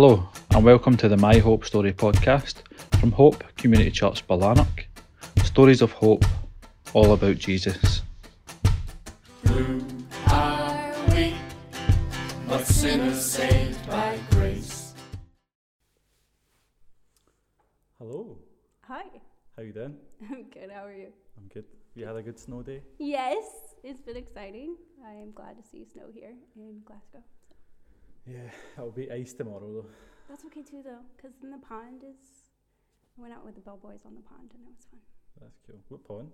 Hello, and welcome to the My Hope Story podcast from Hope Community Church Ballanark. Stories of hope, all about Jesus. Who are we? But sinners saved by grace. Hello, Hi, how you doing? I'm good. How are you? I'm good. You had a good snow day? Yes, it's been exciting. I am glad to see snow here in Glasgow. Yeah, it'll be ice tomorrow though. That's okay too, though, because then the pond is. I went out with the bellboys on the pond and it was fun. That's cool. What pond?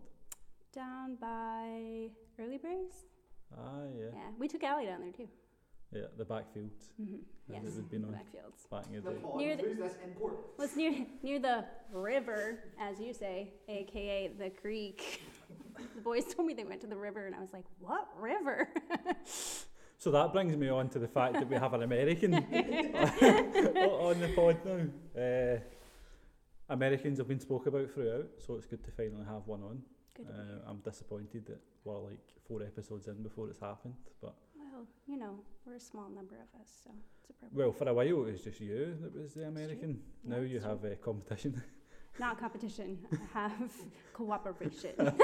Down by Early Berries? Ah, yeah. Yeah, we took Allie down there too. Yeah, the backfields Mm-hmm. Yes, it would be the nice. backfields. back in the The pond, Near the- who's this import? Well, it's near near the river, as you say, aka the creek. the boys told me they went to the river, and I was like, "What river?" So that brings me on to the fact that we have an American on the pod now. Uh, Americans have been spoke about throughout, so it's good to finally have one on. Good. to be Uh. I'm disappointed that we're like four episodes in before it's happened, but well, you know, we're a small number of us, so it's appropriate. well, for a while it was just you that was the. American. Yeah, now you true. have uh, competition. Not competition. I have cooperation.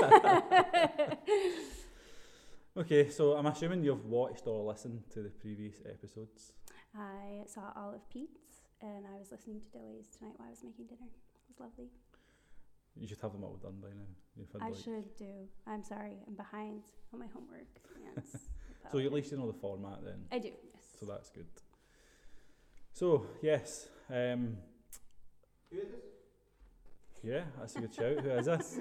Okay, so I'm assuming you've watched or listened to the previous episodes. I saw Olive Pete's and I was listening to Dilly's tonight while I was making dinner. It was lovely. You should have them all done by now. You've had I like, should do. I'm sorry. I'm behind on my homework. Yes. so you at least you know the format then. I do. Yes. So that's good. So yes, um, Who is this? Yeah, that's a good shout. Who is this?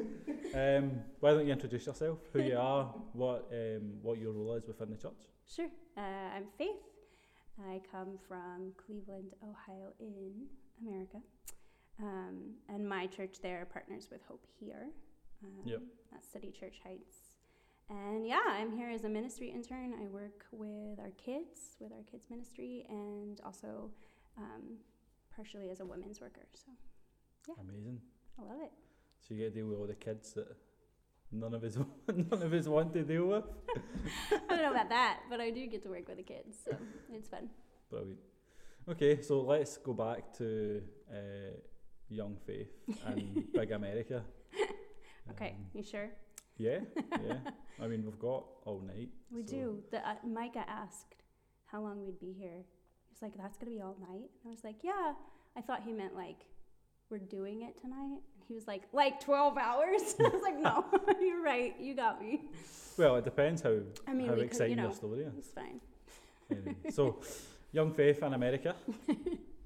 Um, why don't you introduce yourself? Who you are? What um, what your role is within the church? Sure. Uh, I'm Faith. I come from Cleveland, Ohio, in America. Um, and my church there partners with Hope Here. Um, Yep. That's City Church Heights. And yeah, I'm here as a ministry intern. I work with our kids, with our kids' ministry, and also um, partially as a women's worker. So Yeah. Amazing. I love it. So you get to deal with all the kids that none of us none of us want to deal with. I don't know about that, but I do get to work with the kids, so it's fun. Brilliant. Okay, so let's go back to uh, Young Faith and Big America. Okay, Um, you sure? yeah, yeah. I mean, we've got all night. We so- do. The, uh, Micah asked how long we'd be here. He's like, "That's gonna be all night." And I was like, "Yeah." I thought he meant like we're doing it tonight. He was like, "Like 12 hours?" I was like, "No, you're right. You got me. Well, it depends how I mean, how we could, exciting you know, your story is. it's fine." Anyway, so, Young Faith in America.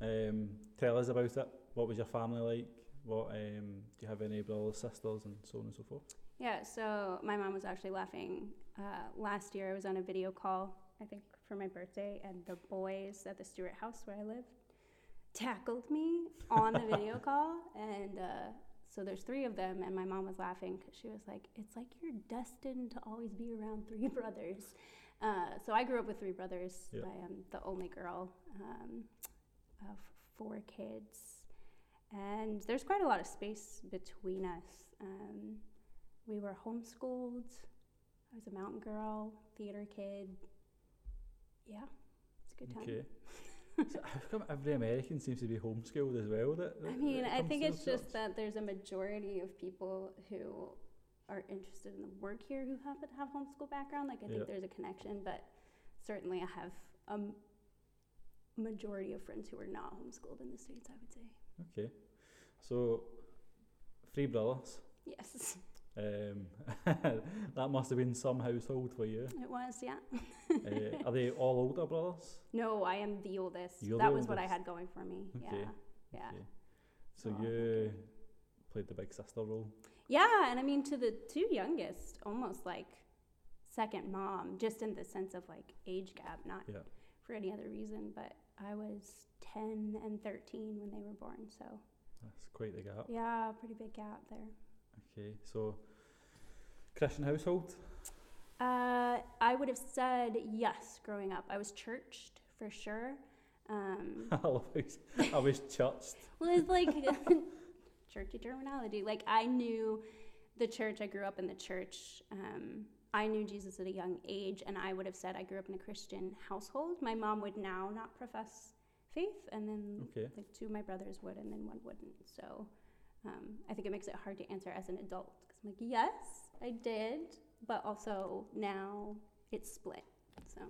Um, tell us about it. What was your family like? What um, do you have any brothers, sisters, and so on and so forth? Yeah. So my mom was actually laughing. Uh, last year, I was on a video call. I think for my birthday, and the boys at the Stewart house where I live tackled me on the video call, and uh, so there's three of them, and my mom was laughing because she was like, "It's like you're destined to always be around three brothers." Uh, so I grew up with three brothers. Yeah. I am the only girl um, of four kids, and there's quite a lot of space between us. Um, we were homeschooled. I was a mountain girl, theater kid. Yeah, it's a good time. Okay. so how come every American seems to be homeschooled as well? That, I mean, that I think it's just that there's a majority of people who are interested in the work here who happen to have homeschool background. Like, I think Yeah. there's a connection, but certainly I have a m- majority of friends who are not homeschooled in the States, I would say. Okay. So, three brothers. Yes, Um, that must have been some household for you. it was, yeah. uh, are they all older brothers? No, I am the oldest. You're that the was what I had going for me. Okay. Yeah, yeah. Okay. So Oh, you played the big sister role. Yeah, and I mean to the two youngest, almost like second mom, just in the sense of like age gap, not Yeah. for any other reason. But I was 10 and 13 when they were born, so That's quite the gap. yeah, pretty big gap there. Okay. So, Christian household. Uh, I would have said yes growing up. I was churched for sure. Um, I he's- I was churched. well, it's like churchy terminology. Like I knew the church. I grew up in the church. Um, I knew Jesus at a young age, and I would have said I grew up in a Christian household. My mom would now not profess faith, and then Okay. like two of my brothers would, and then one wouldn't. So um, I think it makes it hard to answer as an adult because I'm like, yes, I did, but also now it's split. So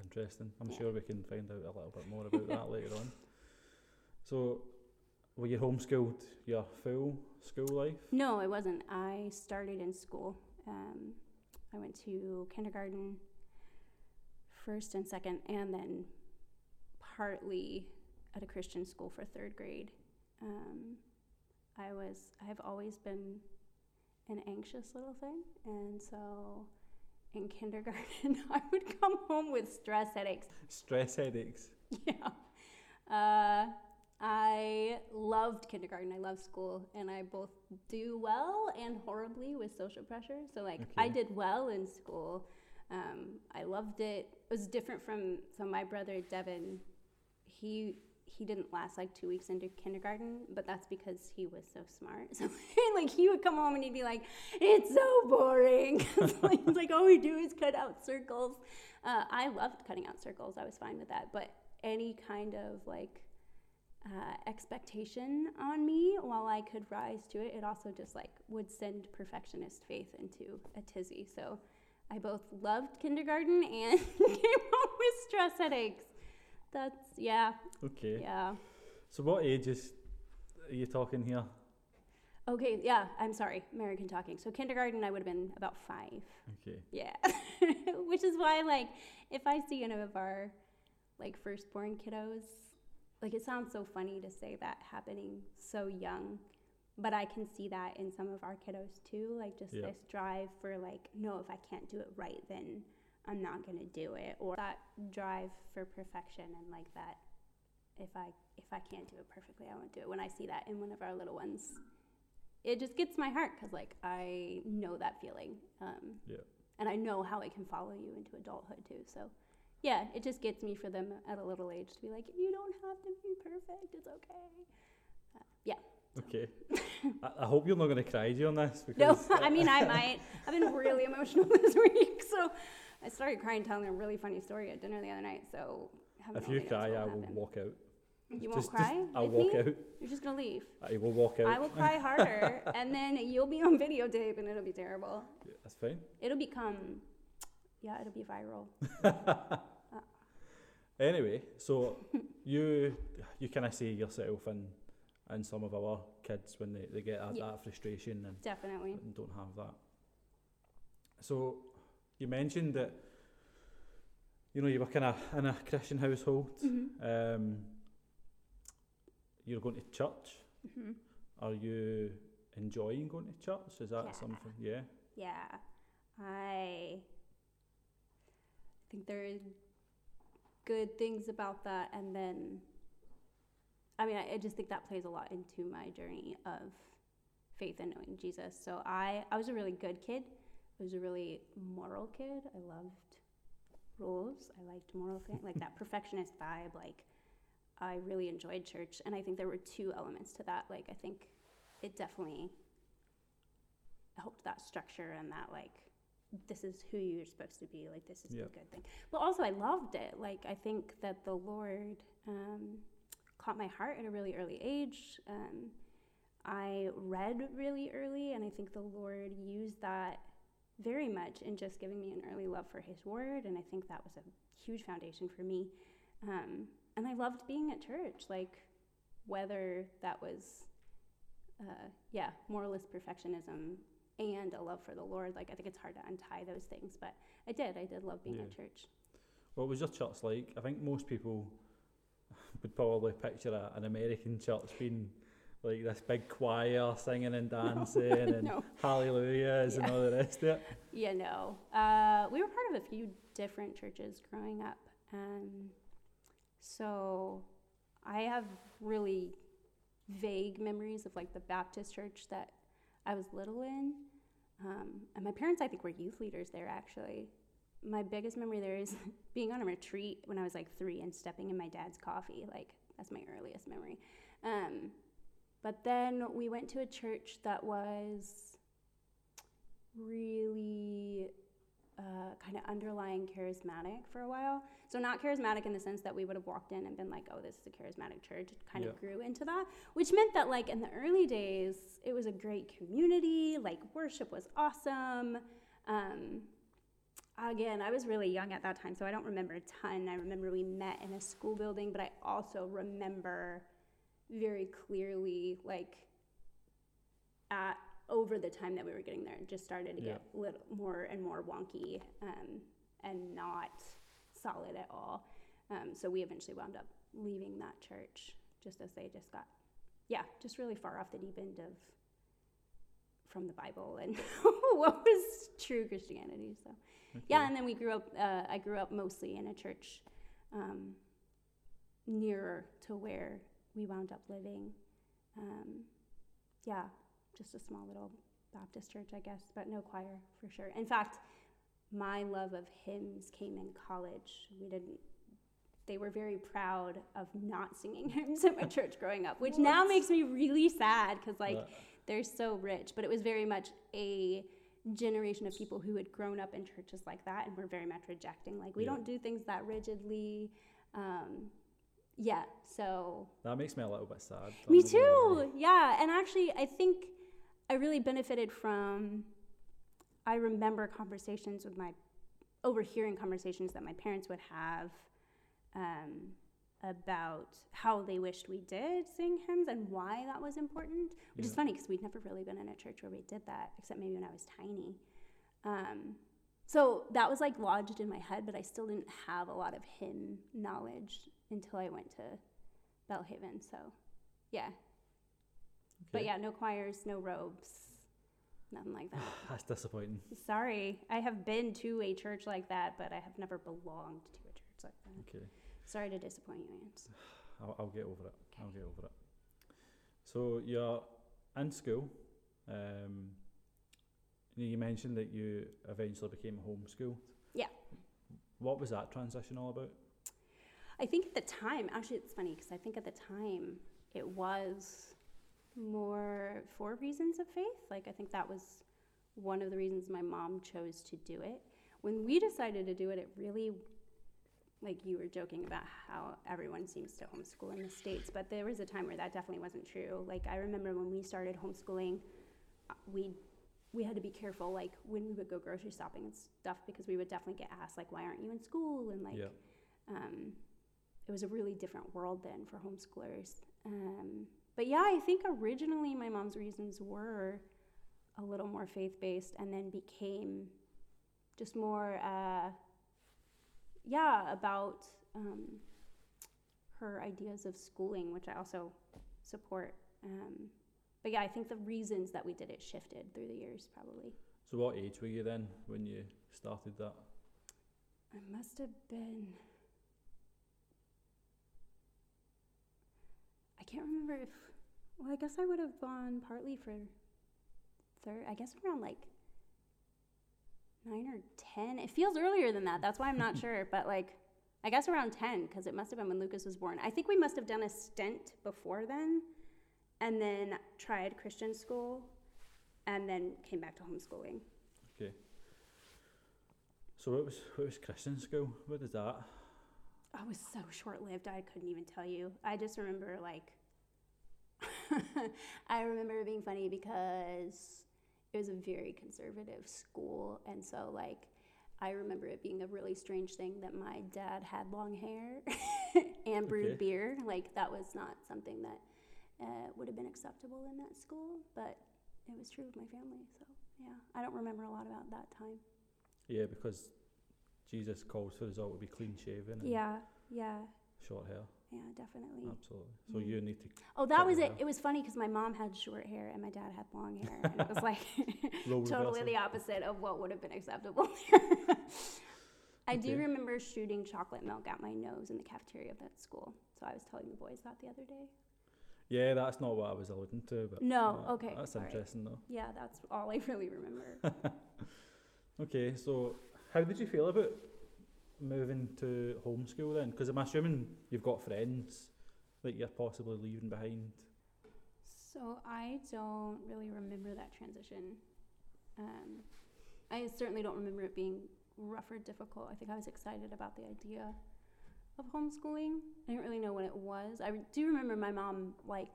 Interesting. I'm Yeah. sure we can find out a little bit more about that later on. So, were you homeschooled your full school life? no, it wasn't. I started in school. Um, I went to kindergarten, first and second, and then partly at a Christian school for third grade. Um, I was, I've always been an anxious little thing, and so in kindergarten, I would come home with stress headaches. Stress headaches. Yeah. Uh, I loved kindergarten. I loved school, and I both do well and horribly with social pressure. So like I did well in school. Um, I loved it. It was different from so my brother Devin. He he didn't last like two weeks into kindergarten, but that's because he was so smart. So like he would come home and he'd be like, "It's so boring." like, like all we do is cut out circles. Uh, I loved cutting out circles. I was fine with that, but any kind of like uh, expectation on me while I could rise to it, it also just like would send perfectionist faith into a tizzy. So I both loved kindergarten and came home with stress headaches. That's yeah, Okay. yeah. So, what ages are you talking here? Okay, yeah. I'm sorry, American talking. So kindergarten, I would have been about five. Okay. Yeah, which is why like if I see any of our like firstborn kiddos, like it sounds so funny to say that happening so young, but I can see that in some of our kiddos too. Like just Yeah. this drive for like, no, if I can't do it right, then I'm not gonna do it, or that drive for perfection and like that. If I if I can't do it perfectly, I won't do it. When I see that in one of our little ones, it just gets my heart because like I know that feeling. Um, Yeah. and I know how it can follow you into adulthood too. So, yeah, it just gets me for them at a little age to be like, you don't have to be perfect. It's okay. Uh, yeah. Okay. I, I hope you're not going to cry you on this No, because I mean I might. I've been really emotional this week, so I started crying telling a really funny story at dinner the other night. So if you cry, I will happen. walk out. You won't Just- just- cry I'll walk me. out. You're just gonna leave. I will walk out. I will cry harder, and then you'll be on videotape, and it'll be terrible. Yeah, That's fine. It'll become, yeah, it'll be viral. Anyway, so you you kind of see yourself in in some of our kids when they, they get at Yeah. that frustration and, Definitely. and don't have that. So you mentioned that you know you were kind of in a Christian household. hmm Um, you're going to church. hmm Are you enjoying going to church? Is that Yeah. something? Yeah. Yeah, I think there is good things about that, and then I mean, I, I just think that plays a lot into my journey of faith and knowing Jesus. So I, I was a really good kid. I was a really moral kid. I loved rules. I liked moral things, like that perfectionist vibe. Like I really enjoyed church, and I think there were two elements to that. Like I think it definitely helped that structure and that like this is who you're supposed to be like this is Yeah. the good thing but also i loved it like i think that the lord um, caught my heart at a really early age um, i read really early and i think the lord used that very much in just giving me an early love for his word and i think that was a huge foundation for me um, and i loved being at church like whether that was uh, yeah moralist perfectionism and a love for the Lord. Like I think it's hard to untie those things, but I did. I did love being at church. What was your church like? I think most people would probably picture a, an American church being like this big choir singing and dancing and no. hallelujahs and all the rest of it. Yeah, no. Uh, we were part of a few different churches growing up. Um, so I have really vague memories of like the Baptist church that I was little in. Um, and my parents, I think, were youth leaders there actually. My biggest memory there is being on a retreat when I was like three and stepping in my dad's coffee. Like, that's my earliest memory. Um, but then we went to a church that was really uh, kind of underlying charismatic for a while. So not charismatic in the sense that we would have walked in and been like, "Oh, this is a charismatic church." It kind of grew into that, which meant that like in the early days, it was a great community. Like worship was awesome. Um, again, I was really young at that time, so I don't remember a ton. I remember we met in a school building, but I also remember very clearly like at over the time that we were getting there, it just started to Yeah. get little more and more wonky um, and not solid at all. Um, so we eventually wound up leaving that church just as they just got, yeah, just really far off the deep end of from the Bible and what was true Christianity. So yeah, and then we grew up. Uh, I grew up mostly in a church um, nearer to where we wound up living. Um, yeah, just a small little Baptist church, I guess, but no choir for sure. In fact, my love of hymns came in college. We didn't. They were very proud of not singing hymns at my church growing up, which now makes me really sad because like Uh, they're so rich. But it was very much a generation of people who had grown up in churches like that and were very much rejecting like we Yeah. don't do things that rigidly. Um, yeah, so that makes me a little bit sad. me I'm not gonna lie. too. Yeah, and actually, I think I really benefited from. I remember conversations with my, overhearing conversations that my parents would have, um, about how they wished we did sing hymns and why that was important. Which is funny because we'd never really been in a church where we did that, except maybe when I was tiny. Um, so that was like lodged in my head, but I still didn't have a lot of hymn knowledge until I went to Belhaven. So, yeah. But yeah, no choirs, no robes, nothing like that. That's disappointing. Sorry, I have been to a church like that, but I have never belonged to a church like that. Okay. Sorry to disappoint you, Ants. I'll, I'll get over it. I'll get over it. So you're in school. Um, you you mentioned that you eventually became homeschooled. Yeah. What was that transition all about? I think at the time, actually, it's funny because I think at the time it was more for reasons of faith. Like, I think that was one of the reasons my mom chose to do it. When we decided to do it, it really, like you were joking about how everyone seems to homeschool in the States, but there was a time where that definitely wasn't true. Like, I remember when we started homeschooling, uh, we we had to be careful, like when we would go grocery shopping and stuff, because we would definitely get asked, like, "Why aren't you in school?" and like, yeah. um, it was a really different world then for homeschoolers. Um, but yeah, I think originally my mom's reasons were a little more faith based and then became just more, uh, yeah, about um, her ideas of schooling, which I also support. Um, but yeah, I think the reasons that we did it shifted through the years probably. So what age were you then when you started that? I must have been. Can't remember if. Well, I guess I would have gone partly for third. I guess around like nine or ten. It feels earlier than that. That's why I'm not sure. But like, I guess around ten because it must have been when Lucas was born. I think we must have done a stint before then, and then tried Christian school, and then came back to homeschooling. Okay. So what was what was Christian school? What is that? Oh, I was so short lived, I couldn't even tell you. I just remember, like, I remember it being funny because it was a very conservative school. And so, like, I remember it being a really strange thing that my dad had long hair and brewed Okay. beer. Like, that was not something that uh, would have been acceptable in that school, but it was true of my family. So, yeah, I don't remember a lot about that time. Yeah, because Jesus calls for us all to be clean shaven and Yeah, yeah, short hair. Yeah, definitely. Absolutely. So Mm. you need to Oh, that was it. It was funny because my mom had short hair and my dad had long hair, and it was like totally the opposite of what would have been acceptable. I do remember shooting chocolate milk at my nose in the cafeteria of that school. So I was telling the boys that the other day. Yeah, that's not what I was alluding to, but No, uh, okay, that's sorry. interesting though. Yeah, that's all I really remember. Okay, so how did you feel about moving to homeschool then? Because I'm assuming you've got friends that you're possibly leaving behind. So I don't really remember that transition. Um, I certainly don't remember it being rough or difficult. I think I was excited about the idea of homeschooling. I didn't really know what it was. I do remember my mom like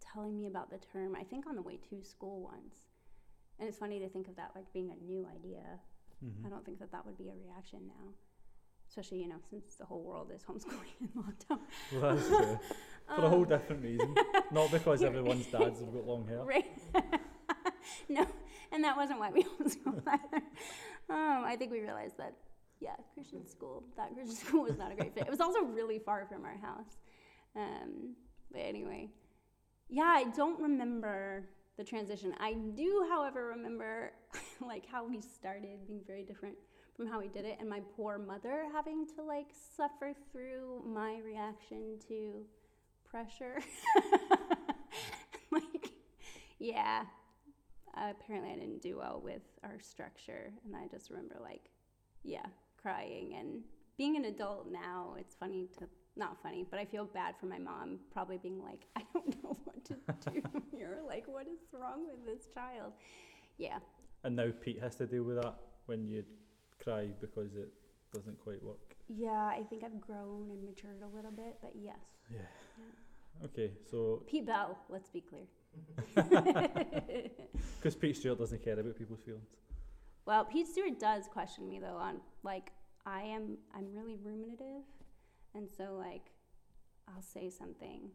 telling me about the term. I think on the way to school once, and it's funny to think of that like being a new idea. Mhm. I don't think that that would be a reaction now, especially you know since the whole world is homeschooling in lockdown. Well, that's true. For a whole Um, different reason. Not because everyone's dads have got long hair. Right. no, and that wasn't why we homeschooled either. Um, I think we realized that, yeah, Christian school, that Christian school was not a great fit. It was also really far from our house. Um, but anyway, yeah, I don't remember the transition. I do, however, remember like how we started being very different from how we did it, and my poor mother having to like suffer through my reaction to pressure. like, yeah. Apparently, I didn't do well with our structure, and I just remember like, yeah, crying and being an adult now. It's funny to not funny, but I feel bad for my mom probably being like, I don't know what to do here. Like, what is wrong with this child? Yeah, And now Pete has to deal with that when you cry because it doesn't quite work. yeah. I think I've grown and matured a little bit, but yes, Yeah. Okay, so Pete Bell. Let's be clear. because Pete Stewart doesn't care about people's feelings. Well, Pete Stewart does question me though on like I am I'm really ruminative and so like I'll say something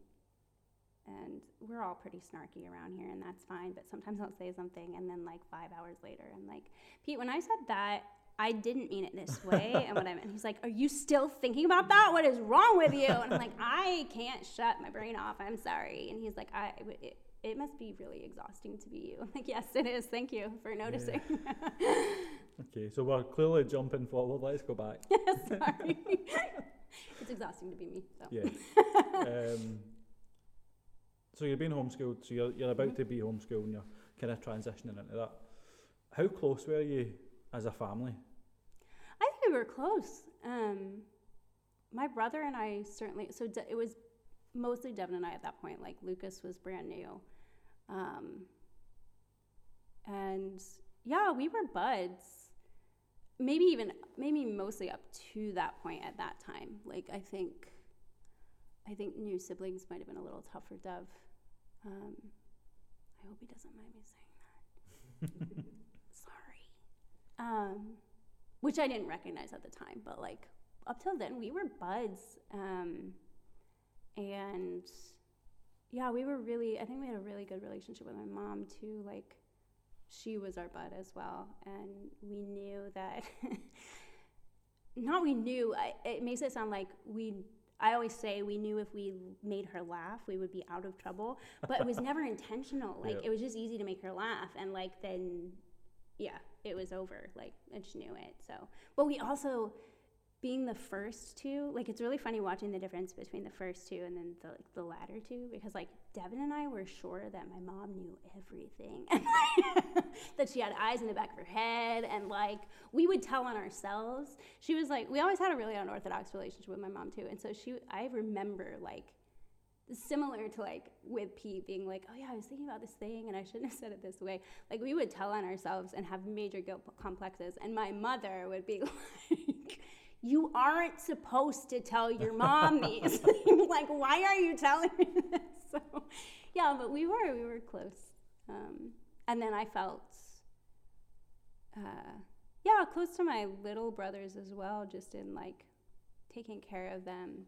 and we're all pretty snarky around here and that's fine, but sometimes I'll say something and then like 5 hours later I'm like, "Pete, when I said that, I didn't mean it this way." and what I meant, he's like, "Are you still thinking about that? What is wrong with you?" And I'm like, "I can't shut my brain off. I'm sorry." And he's like, "I it, it must be really exhausting to be you." I'm like, "Yes, it is. Thank you for noticing." Okay, so we're clearly jumping forward. Let's go back. Sorry. it's exhausting to be me. So. Yeah. um, so you're being homeschooled. So you're you're about Mhm. to be homeschooled, and you're kind of transitioning into that. How close were you as a family? I think we were close. Um, my brother and I certainly. So De- it was mostly Devin and I at that point. Like Lucas was brand new, um, and yeah, we were buds. Maybe even maybe mostly up to that point at that time. Like I think, I think new siblings might have been a little tough for Dev. Um, I hope he doesn't mind me saying that. Um, which I didn't recognize at the time, but like up till then, we were buds. Um, and yeah, we were really, I think we had a really good relationship with my mom too. Like, she was our bud as well. And we knew that, not we knew, I, it makes it sound like we, I always say we knew if we made her laugh, we would be out of trouble. But it was never intentional. Like, it was just easy to make her laugh. And like, then yeah, it was over. Like, I just knew it. So, but we also, being the first two, like, it's really funny watching the difference between the first two and then the like, the latter two because like Devin and I were sure that my mom knew everything that she had eyes in the back of her head and like we would tell on ourselves. She was like, we always had a really unorthodox relationship with my mom too, and so she, I remember like similar to like with Pete being like, oh yeah, I was thinking about this thing and I shouldn't have said it this way. Like we would tell on ourselves and have major guilt complexes, and my mother would be like, you aren't supposed to tell your mom these. like, why are you telling me this? So, yeah, but we were we were close, um, and then I felt. Uh, yeah, close to my little brothers as well, just in like taking care of them.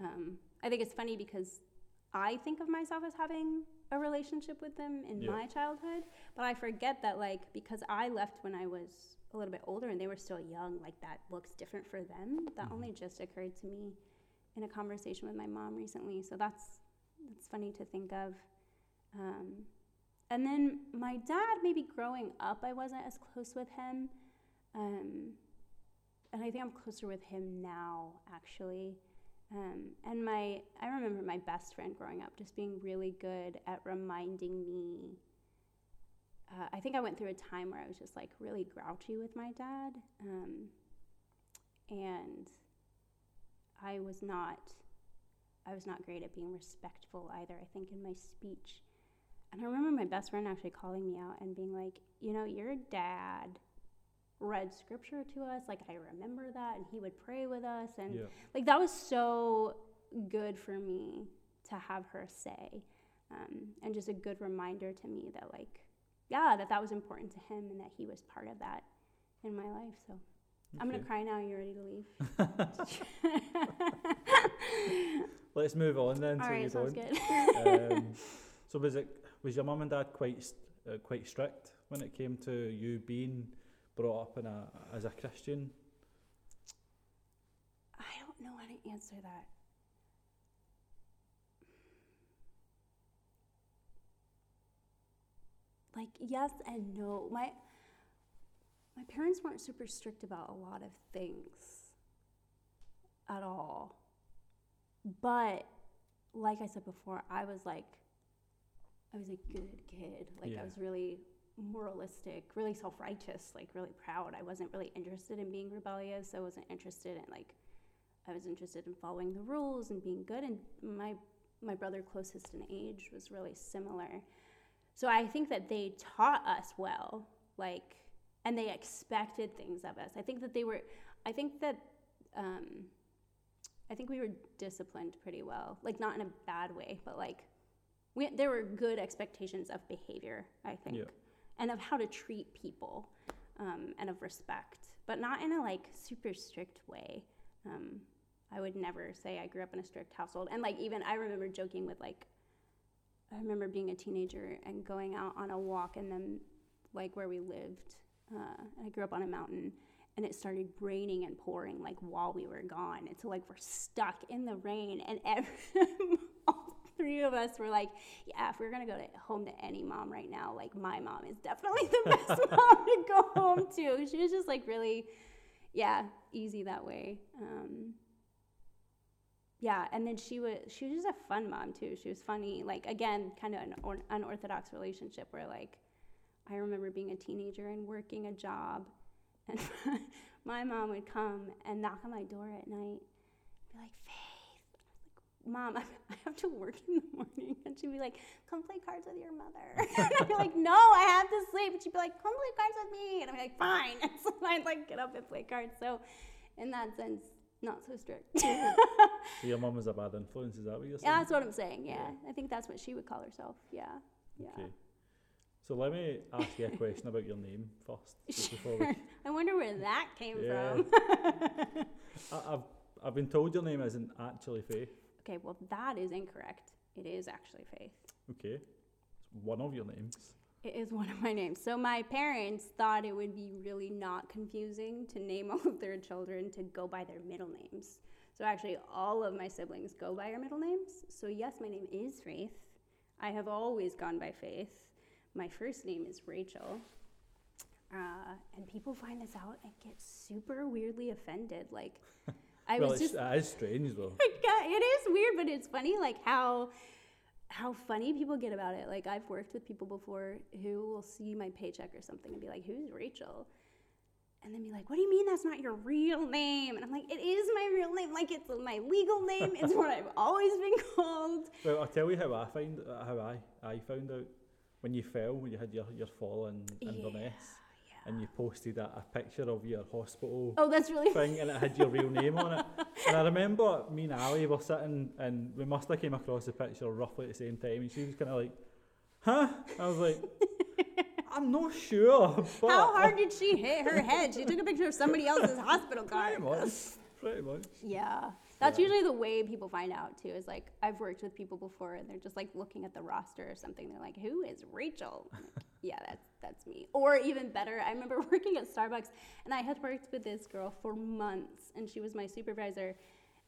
Um, I think it's funny because I think of myself as having a relationship with them in Yeah. my childhood, but I forget that like because I left when I was a little bit older and they were still young, like that looks different for them. That only just occurred to me in a conversation with my mom recently. So that's that's funny to think of. Um, and then my dad, maybe growing up, I wasn't as close with him. Um, and I think I'm closer with him now, actually. Um, and my, I remember my best friend growing up just being really good at reminding me. Uh, I think I went through a time where I was just like really grouchy with my dad, um, and I was not, I was not great at being respectful either. I think in my speech, and I remember my best friend actually calling me out and being like, you know, your dad read scripture to us. Like I remember that, and he would pray with us, and Yeah. like that was so good for me to have her say, um, and just a good reminder to me that like, yeah, that that was important to him, and that he was part of that in my life. So I'm gonna cry now. You ready to leave? Let's move on then. All so sounds good. um, so was it was your mum and dad quite uh, quite strict when it came to you being brought up in a as a Christian? I don't know how to answer that. Like yes and no. My my parents weren't super strict about a lot of things at all. But like I said before, I was like I was a good kid. Like Yeah. I was really moralistic, really self-righteous, like really proud. I wasn't really interested in being rebellious. I wasn't interested in like I was interested in following the rules and being good and my my brother closest in age was really similar. So I think that they taught us well, like and they expected things of us. I think that they were I think that um I think we were disciplined pretty well. Like not in a bad way, but like we, there were good expectations of behavior, I think, Yeah. And of how to treat people, um, and of respect, but not in a like super strict way. Um, I would never say I grew up in a strict household, and like even I remember joking with like, I remember being a teenager and going out on a walk, and then like where we lived, uh, I grew up on a mountain, and it started raining and pouring like while we were gone, and so like we're stuck in the rain, and every, three of us were like, yeah, if we are gonna go to home to any mom right now, like my mom is definitely the best mom to go home to. She was just like really, yeah, easy that way. Um, yeah, and then she was she was just a fun mom too. She was funny, like again, kind of an or- unorthodox relationship where like I remember being a teenager and working a job, and my mom would come and knock on my door at night, and be like, Mom, I have to work in the morning. And she'd be like, Come play cards with your mother. and I'd be like, No, I have to sleep. And she'd be like, Come play cards with me. And I'd be like, Fine. And so I'd like get up and play cards. So, in that sense, not so strict. So your mom was a bad influence. Is that what you're saying? Yeah, that's what I'm saying. Yeah. I think that's what she would call herself. Yeah. Yeah. Okay. So let me ask you a question about your name first. before we I wonder where that came Yeah. from. I, I've I've been told your name isn't actually Faith. Okay, well, that is incorrect. It is actually Faith. Okay, it's one of your names. It is one of my names. So my parents thought it would be really not confusing to name all of their children to go by their middle names. So actually, all of my siblings go by our middle names. So yes, my name is Faith. I have always gone by Faith. My first name is Rachel. Uh, and people find this out and get super weirdly offended. Like, I well, was it's, just it is strange though. it is weird, but it's funny, like how how funny people get about it. Like I've worked with people before who will see my paycheck or something and be like, "Who's Rachel?" And then be like, "What do you mean that's not your real name?" And I'm like, "It is my real name. Like it's my legal name. It's what I've always been called." Well, I'll tell you how I find uh, how I I found out when you fell when you had your your fall in Inverness Yeah. And you posted a, a picture of your hospital Oh, that's really thing and it had your real name on it. And I remember me and Ali were sitting and we must have came across the picture roughly at the same time and she was kind of like, huh? I was like, I'm not sure. But How hard did she hit her head? She took a picture of somebody else's hospital card. Pretty much. Pretty much. Yeah. That's Yeah. usually the way people find out too. Is like I've worked with people before and they're just like looking at the roster or something. They're like, "Who is Rachel?" Like, yeah, that's that's me. Or even better, I remember working at Starbucks and I had worked with this girl for months and she was my supervisor.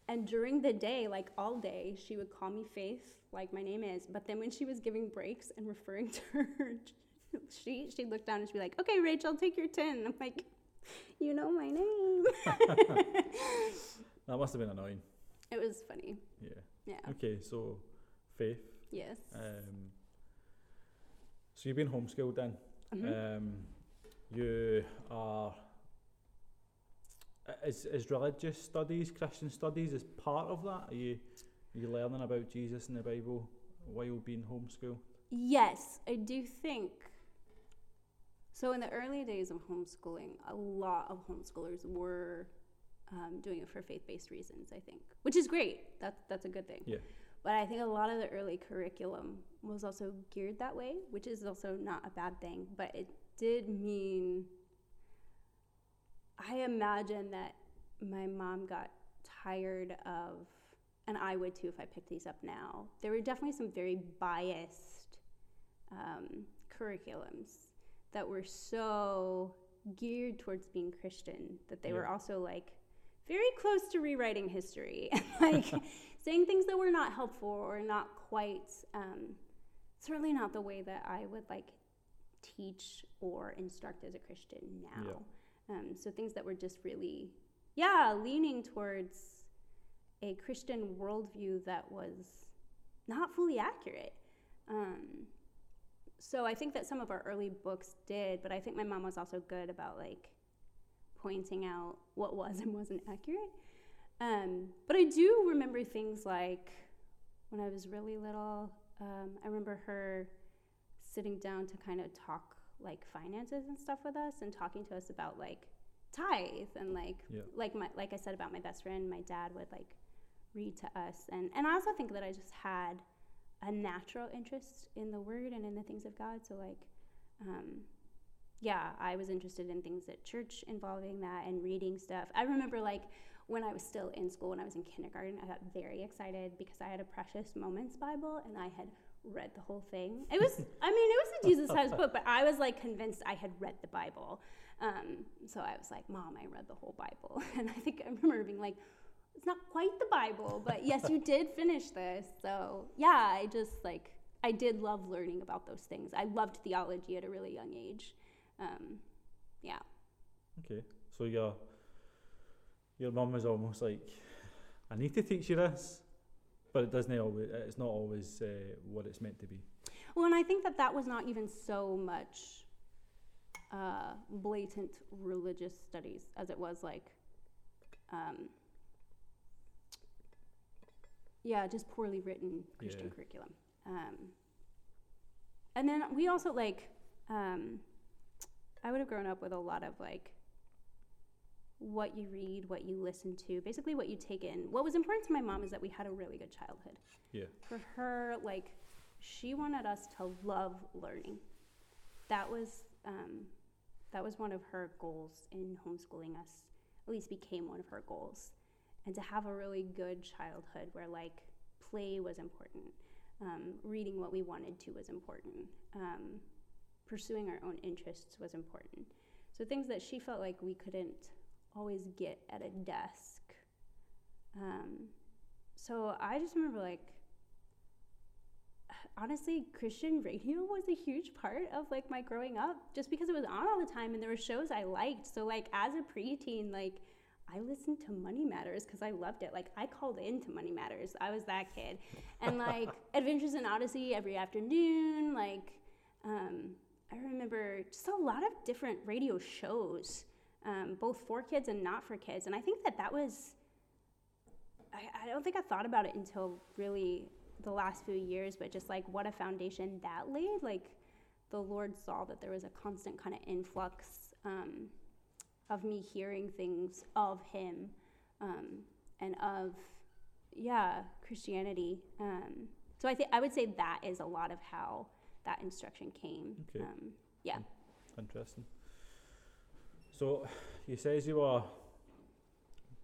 And during the day, like all day, she would call me Faith, like my name is. But then when she was giving breaks and referring to her sheet, she'd look down and she'd be like, "Okay, Rachel, take your tin." I'm like, "You know my name." That must have been annoying. it was funny. Yeah. Yeah. Okay, so Faith. Yes. Um, so you've been homeschooled then. Mhm. Um, you are. Is, is religious studies, Christian studies, is part of that? Are you, are you learning about Jesus and the Bible while being homeschooled? Yes, I do think. So in the early days of homeschooling, a lot of homeschoolers were um, doing it for faith-based reasons. I think, which is great. That's that's a good thing. Yeah. But I think a lot of the early curriculum was also geared that way, which is also not a bad thing. But it did mean. I imagine that my mom got tired of, and I would too if I picked these up now. There were definitely some very biased um, curriculums that were so geared towards being Christian that they were also like very close to rewriting history like saying things that were not helpful or not quite, um, certainly not the way that I would like teach or instruct as a Christian now. Um, so things that were just really, yeah, leaning towards a Christian worldview that was not fully accurate. Um, so I think that some of our early books did, but I think my mom was also good about like pointing out what was and wasn't accurate. Um, but I do remember things like when I was really little, um, I remember her sitting down to kind of talk like finances and stuff with us and talking to us about like tithe and like Yeah. like my like I said about my best friend, my dad would like read to us and and I also think that I just had a natural interest in the word and in the things of God. So like um yeah, I was interested in things at church involving that and reading stuff. I remember like when I was still in school, when I was in kindergarten, I got very excited because I had a Precious Moments Bible and I had read the whole thing. It was, I mean, it was a Jesus size book, but I was like convinced I had read the Bible. Um, so I was like, Mom, I read the whole Bible. And I think I remember being like, it's not quite the Bible, but yes, you did finish this. So yeah, I just like, I did love learning about those things. I loved theology at a really young age. Um, yeah. Okay. So your your mum was almost like, I need to teach you this, but it doesn't always. It's not always uh, what it's meant to be. Well, and I think that that was not even so much uh, blatant religious studies as it was like, um, yeah, just poorly written Christian Yeah. curriculum. Um, and then we also like, um, I would have grown up with a lot of like what you read, what you listen to, basically what you take in. What was important to my mom is that we had a really good childhood Yeah. for her, like, she wanted us to love learning. That was um, that was one of her goals in homeschooling us. At least became one of her goals, and to have a really good childhood where like play was important, um, reading what we wanted to was important, um, pursuing our own interests was important. So things that she felt like we couldn't always get at a desk. Um, so I just remember like honestly christian radio was a huge part of like my growing up just because it was on all the time and there were shows i liked so like as a preteen like i listened to money matters because i loved it like i called into money matters i was that kid and like adventures in odyssey every afternoon like um, i remember just a lot of different radio shows um, both for kids and not for kids and i think that that was I, I don't think I thought about it until really the last few years, but just like what a foundation that laid. Like the Lord saw that there was a constant kind of influx um, of me hearing things of Him um, and of, yeah, Christianity. Um, so I think I would say that is a lot of how that instruction came. Okay. Um, yeah. Interesting. So you says you were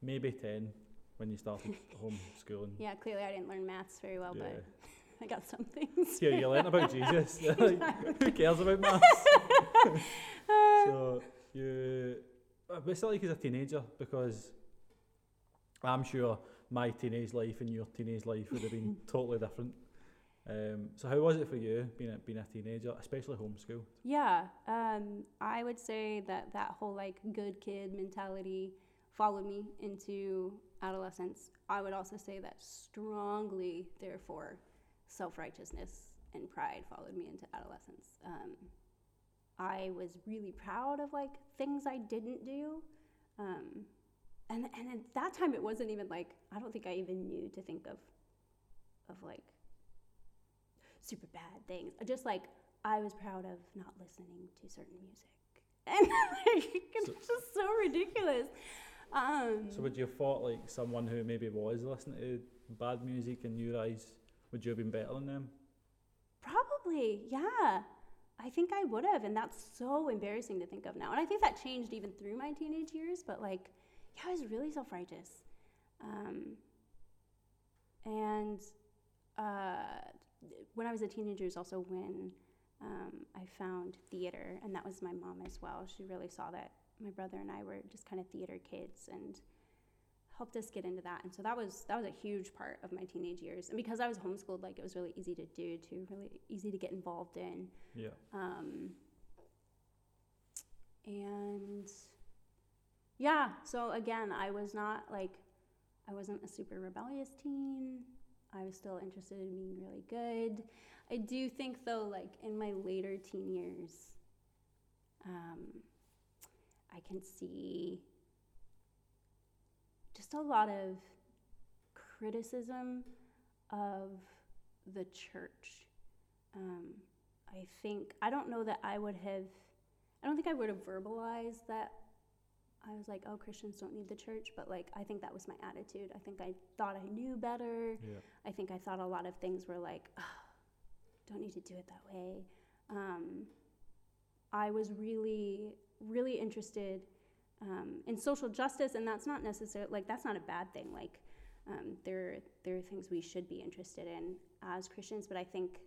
maybe ten when you started homeschooling. Yeah, clearly I didn't learn maths very well, Yeah. but I got some things. Yeah, you learn about Jesus. who cares about maths? so you, uh, it's not like as a teenager because I'm sure my teenage life and your teenage life would have been totally different. Um, so how was it for you being a, being a teenager, especially homeschool? Yeah, um, I would say that that whole like good kid mentality followed me into adolescence. I would also say that strongly, therefore, self righteousness and pride followed me into adolescence. Um, I was really proud of like things I didn't do. Um, and, and at that time, it wasn't even like, I don't think I even knew to think of, of like super bad things. Just like I was proud of not listening to certain music and like, it's So- just so ridiculous. Um, So would you have thought like someone who maybe was listening to bad music in your eyes, would you have been better than them? Probably, yeah. I think I would have, and that's so embarrassing to think of now. And I think that changed even through my teenage years, but like, yeah, I was really self righteous. Um, and uh, when I was a teenager is also when um, I found theater, and that was my mom as well. She really saw that my brother and I were just kind of theater kids and helped us get into that. And so that was that was a huge part of my teenage years. And because I was homeschooled, like it was really easy to do too, really easy to get involved in. Yeah. Um, and yeah, so again, I was not like, I wasn't a super rebellious teen. I was still interested in being really good. I do think, though, like in my later teen years, um, I can see just a lot of criticism of the church. Um, I think I don't know that I would have. I don't think I would have verbalized that. I was like, "Oh, Christians don't need the church," but like, I think that was my attitude. I think I thought I knew better. Yeah. I think I thought a lot of things were like, oh, "Don't need to do it that way." Um, I was really, really interested um, in social justice, and that's not necessarily like that's not a bad thing. Like, um, there, there are things we should be interested in as Christians, but I think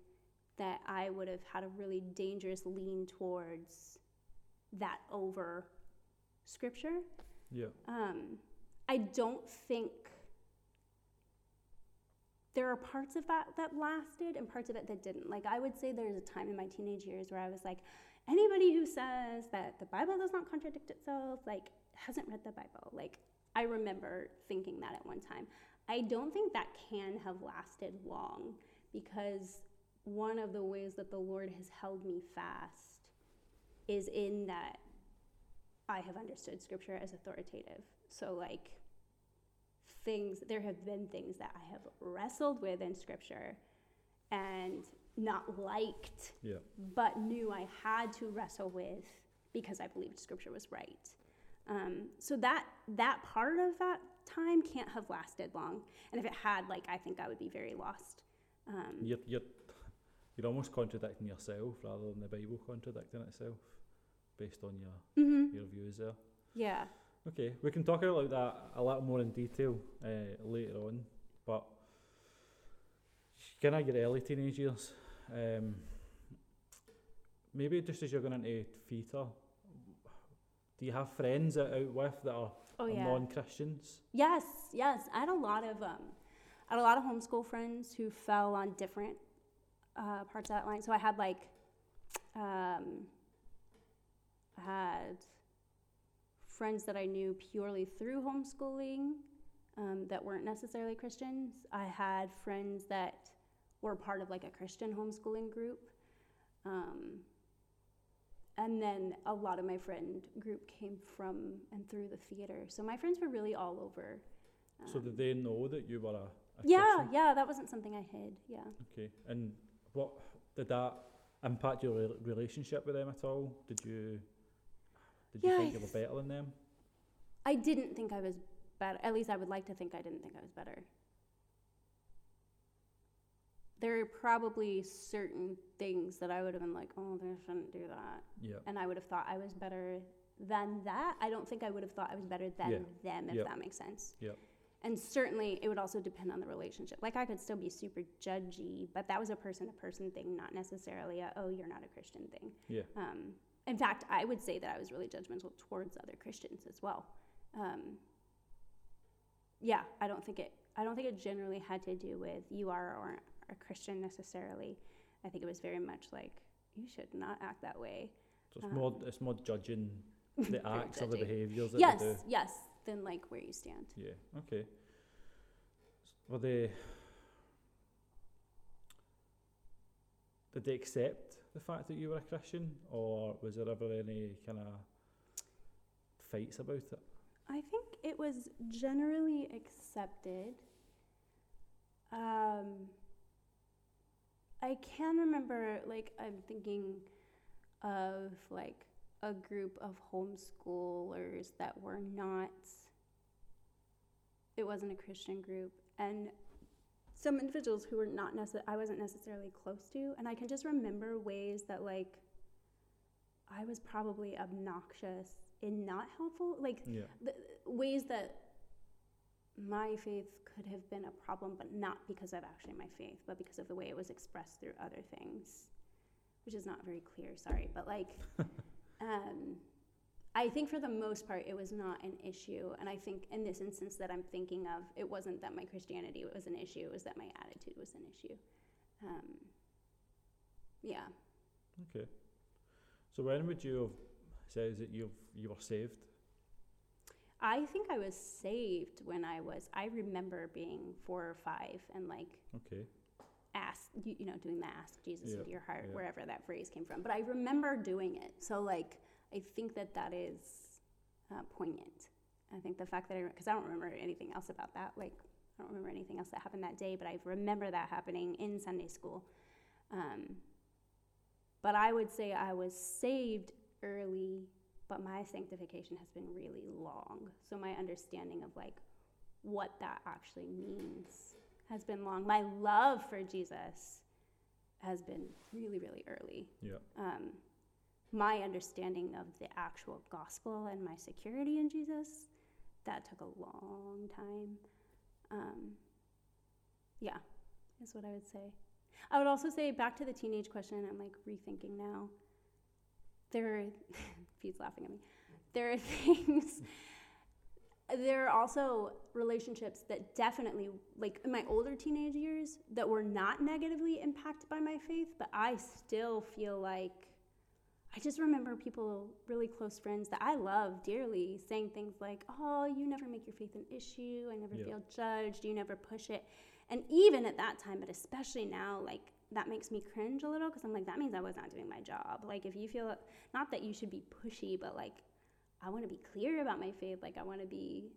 that I would have had a really dangerous lean towards that over scripture. Yeah. Um, I don't think there are parts of that that lasted and parts of it that didn't. Like, I would say there's a time in my teenage years where I was like, anybody who says that the Bible does not contradict itself, like, hasn't read the Bible. Like, I remember thinking that at one time. I don't think that can have lasted long because one of the ways that the Lord has held me fast is in that I have understood scripture as authoritative. So, like, things, there have been things that I have wrestled with in scripture and not liked, Yeah. but knew I had to wrestle with because I believed scripture was right. Um, so that that part of that time can't have lasted long, and if it had, like I think I would be very lost. Um, You're, you're, you're almost contradicting yourself rather than the Bible contradicting itself based on your, mhm, your views there. Yeah. Okay, we can talk about that a little more in detail uh, later on, but kind of your early teenage years, um, maybe just as you're going into theatre, do you have friends that out with that are, Oh yeah. non-Christians? Yes, yes. I had a lot of um, I had a lot of homeschool friends who fell on different uh, parts of that line. So I had like, um, I had friends that I knew purely through homeschooling um, that weren't necessarily Christians. I had friends that were part of like a Christian homeschooling group. Um, and then a lot of my friend group came from and through the theater. So my friends were really all over. so Um, did they know that you were a, a yeah, Christian? yeah, that wasn't something I hid. Yeah. Okay, and what did that impact your rel- relationship with them at all? Did you did you Yeah, think I you were better than them? I didn't think I was better. At least I would like to think I didn't think I was better. There are probably certain things that I would have been like, oh, they shouldn't do that. Yeah. And I would have thought I was better than that. I don't think I would have thought I was better than Yeah. them, if Yep. that makes sense. Yep. And certainly it would also depend on the relationship. Like I could still be super judgy, but that was a person to person thing, not necessarily a, oh, you're not a Christian thing. Yeah. Um, in fact, I would say that I was really judgmental towards other Christians as well. Um, yeah, I don't think it. I don't think it generally had to do with you are or aren't a Christian necessarily. I think it was very much like you should not act that way. So it's more Um, it's more judging the acts or the behaviours that yes, yes. Then like where you stand. Yeah. Okay. Were they? Did they accept the fact that you were a Christian, or was there ever any kind of fights about it? I think it was generally accepted. Um, I can remember, like, I'm thinking of like a group of homeschoolers that were not it wasn't a Christian group and some individuals who were not necess- I wasn't necessarily close to and I can just remember ways that like I was probably obnoxious and not helpful like Yeah. the ways that my faith could have been a problem, but not because of actually my faith, but because of the way it was expressed through other things, which is not very clear. Sorry, but like, um, I think for the most part it was not an issue, and I think in this instance that I'm thinking of, it wasn't that my Christianity was an issue; it was that my attitude was an issue. Um, yeah. Okay. So when would you have said that you've you were saved? I think I was saved when I was, I remember being four or five and like Okay. ask, you, you know, doing the ask Jesus Yeah, into your heart, yeah. wherever that phrase came from. But I remember doing it. So like, I think that that is uh, poignant. I think the fact that I, because I don't remember anything else about that. Like, I don't remember anything else that happened that day, but I remember that happening in Sunday school. Um, but I would say I was saved early, but my sanctification has been really long. So my understanding of like what that actually means has been long. My love for Jesus has been really, really early. Yeah. Um, my understanding of the actual gospel and my security in Jesus, that took a long time. Um, yeah, is what I would say. I would also say back to the teenage question. I'm like rethinking now. There, are, Pete's laughing at me. There are things. There are also relationships that definitely, like in my older teenage years, that were not negatively impacted by my faith, but I still feel like I just remember people, really close friends that I love dearly, saying things like, Oh, you never make your faith an issue. I never Yeah. feel judged. You never push it. And even at that time, but especially now, like that makes me cringe a little because I'm like, that means I was not doing my job. Like, if you feel, not that you should be pushy, but like, I want to be clear about my faith. Like, I want to be,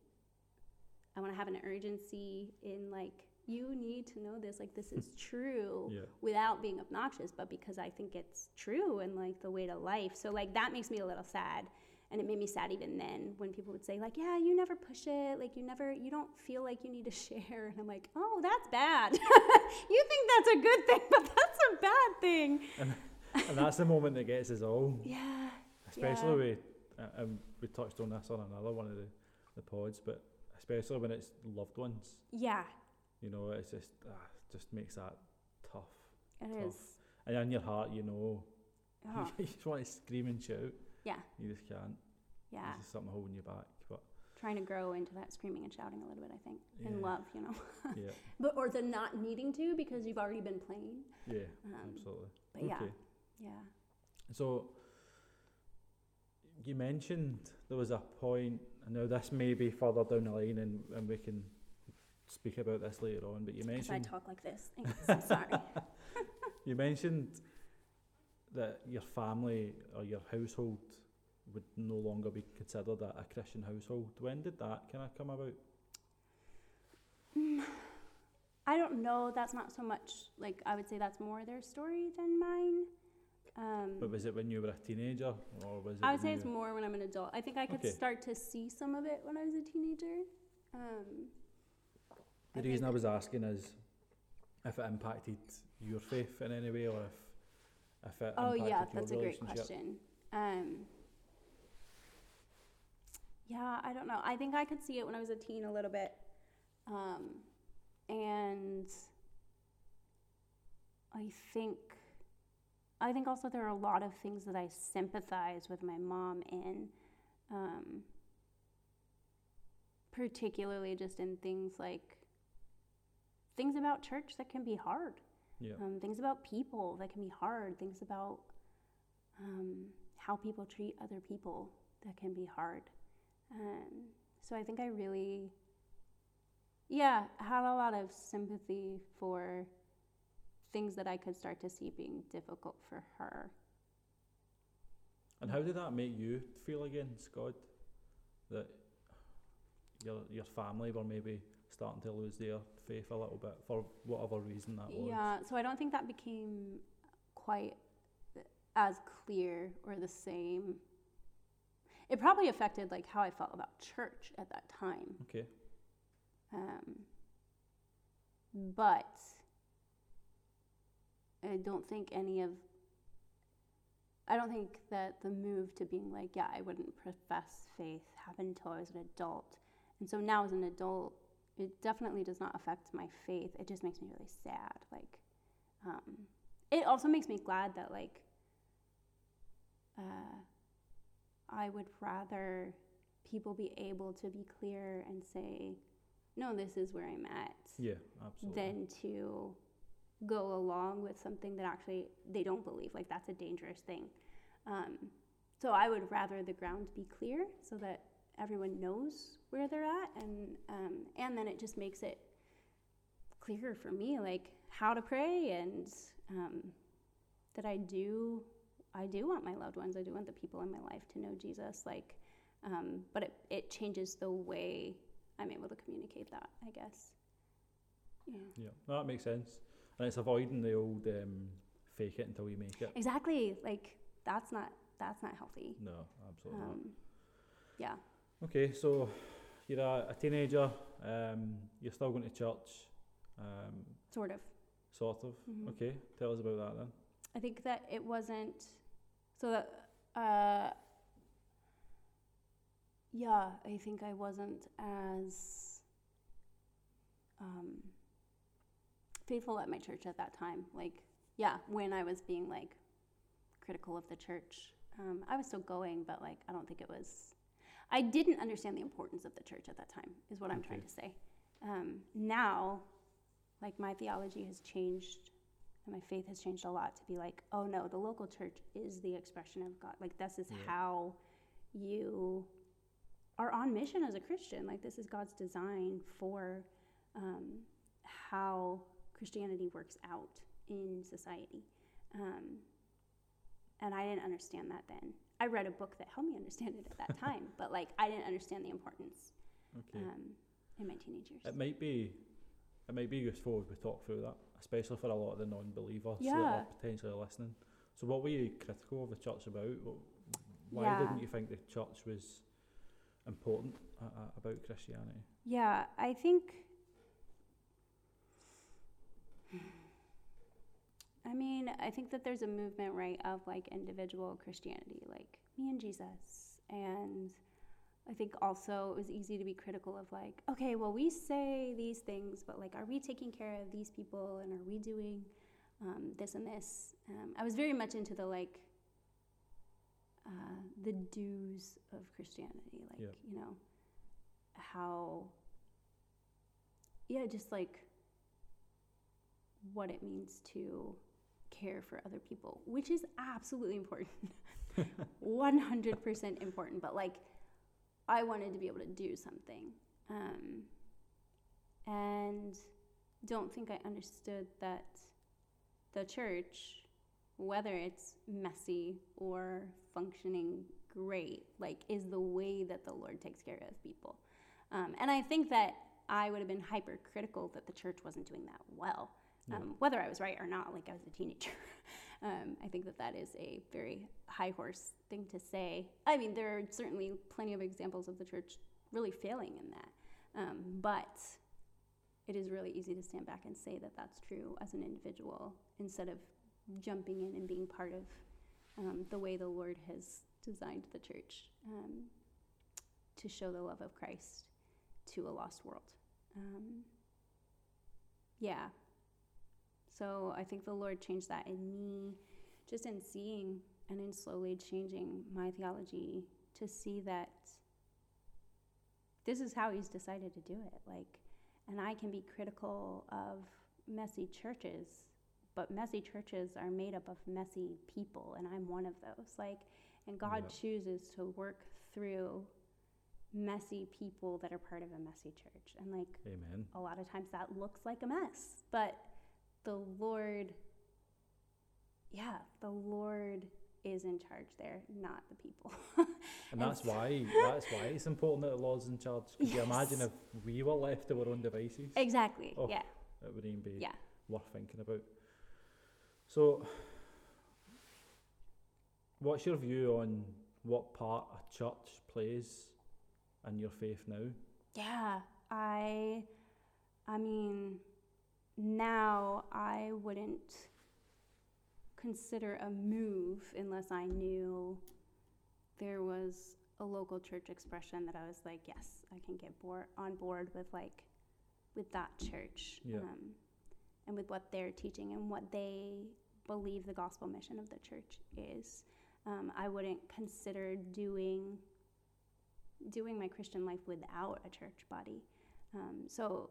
I want to have an urgency in like, you need to know this. Like, this is true Yeah. without being obnoxious, but because I think it's true and like the way to life. So like that makes me a little sad. And it made me sad even then when people would say like, "Yeah, you never push it. Like you never you don't feel like you need to share." And I'm like, "Oh, that's bad. you think that's a good thing, but that's a bad thing." and that's the moment that gets us all. Yeah. Especially Yeah. with, uh, um, we touched on this on another one of the, the pods, but especially when it's loved ones. Yeah. You know, it's just ah, just makes that tough. It Tough. is. And in your heart, you know, Oh, you just want to scream and shout. Yeah. You just can't. yeah. There's just something holding you back. But Trying to grow into that screaming and shouting a little bit, I think, Yeah. in love, you know. yeah, But or the not needing to because you've already been playing. yeah, Um, absolutely. but yeah. Okay. Yeah. So you mentioned there was a point, and now this may be further down the line, and, and we can speak about this later on. But you Because I mentioned talk like this. Thanks. I'm sorry. you mentioned that your family or your household would no longer be considered a, a Christian household. When did that kind of come about? I don't know. That's not so much like I would say that's more their story than mine. Um, But was it when you were a teenager, or was it? I would when say you- it's more when I'm an adult. I think I could Okay. start to see some of it when I was a teenager. Um, The I reason I was asking is if it impacted your faith in any way, or if if it oh impacted yeah, your that's a great question. Um, yeah, I don't know. I think I could see it when I was a teen a little bit, um, and I think I think also there are a lot of things that I sympathize with my mom in, um, particularly just in things like things about church that can be hard Yeah. um, things about people that can be hard, things about um, how people treat other people that can be hard. Um, so I think I really, yeah, had a lot of sympathy for things that I could start to see being difficult for her. And how did that make you feel again, Scott? That your your family were maybe starting to lose their faith a little bit for whatever reason that was. Yeah, so I don't think that became quite as clear or the same it probably affected like how I felt about church at that time. Okay. Um, but I don't think any of I don't think that the move to being like, yeah, I wouldn't profess faith happened until I was an adult. And so now as an adult, it definitely does not affect my faith. It just makes me really sad. Like, um, it also makes me glad that like uh, I would rather people be able to be clear and say, no, this is where I'm at, Yeah, absolutely. than to go along with something that actually they don't believe. Like that's a dangerous thing. Um, so I would rather the ground be clear so that everyone knows where they're at, and um, and then it just makes it clearer for me, like how to pray, and um, that I do I do want my loved ones, I do want the people in my life to know Jesus, like. Um, but it, it changes the way I'm able to communicate that, I guess. Yeah. Yeah, no, that makes sense. And it's avoiding the old um, fake it until you make it. Exactly. Like that's not that's not healthy. No, absolutely not. Um, yeah. Okay, so you're a, a teenager, um, you're still going to church, um, Sort of. sort of. Mhm. Okay, tell us about that then. I think that it wasn't so that uh yeah, I think I wasn't as um faithful at my church at that time. Like, yeah, when I was being like critical of the church. Um, I was still going, but like I don't think it was I didn't understand the importance of the church at that time, is what I'm trying to say. Um, now, like my theology has changed and my faith has changed a lot to be like, oh no, the local church is the expression of God. Like this is Yeah. how you are on mission as a Christian. Like this is God's design for um, how Christianity works out in society. Um, and I didn't understand that then. I read a book that helped me understand it at that time, but like I didn't understand the importance Okay. um, in my teenage years. It might be, it might be useful if we talk through that, especially for a lot of the non-believers that are potentially listening. So, what were you critical of the church about? Why Yeah. didn't you think the church was important uh, uh, about Christianity? Yeah, I think. I mean, I think that there's a movement, right, of like individual Christianity, like me and Jesus. And I think also it was easy to be critical of like, okay, well, we say these things, but like, are we taking care of these people and are we doing um, this and this? Um, I was very much into the like, uh, the dues of Christianity, like, Yep. you know, how yeah just like what it means to care for other people which is absolutely important 100% important but like i wanted to be able to do something um, and don't think i understood that the church whether it's messy or functioning great like is the way that the lord takes care of people um, and I think that I would have been hypercritical that the church wasn't doing that well. Um, whether I was right or not. Like I was a teenager, um, I think that that is a very high horse thing to say. I mean, there are certainly plenty of examples of the church really failing in that, um, but it is really easy to stand back and say that that's true as an individual instead of jumping in and being part of um, the way the Lord has designed the church um, to show the love of Christ to a lost world. Um, yeah. So I think the Lord changed that in me, just in seeing and in slowly changing my theology to see that this is how He's decided to do it. Like, and I can be critical of messy churches, but messy churches are made up of messy people, and I'm one of those. Like, and God Yeah. chooses to work through messy people that are part of a messy church. And like Amen. a lot of times that looks like a mess, but the Lord, yeah, the Lord is in charge there, not the people. And that's why that's why it's important that the Lord's in charge. Because you imagine if we were left to our own devices, exactly. Oh. Yeah. it wouldn't even be Yeah. worth thinking about. So, what's your view on what part a church plays in your faith now. Yeah, I I mean now I wouldn't consider a move unless I knew there was a local church expression that I was like, yes, I can get board, on board with like with that church Yeah. um, and with what they're teaching and what they believe the gospel mission of the church is. Um, I wouldn't consider doing doing my Christian life without a church body. Um, so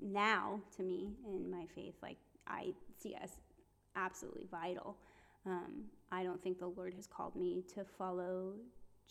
now, to me, in my faith, like I see as absolutely vital. Um, I don't think the Lord has called me to follow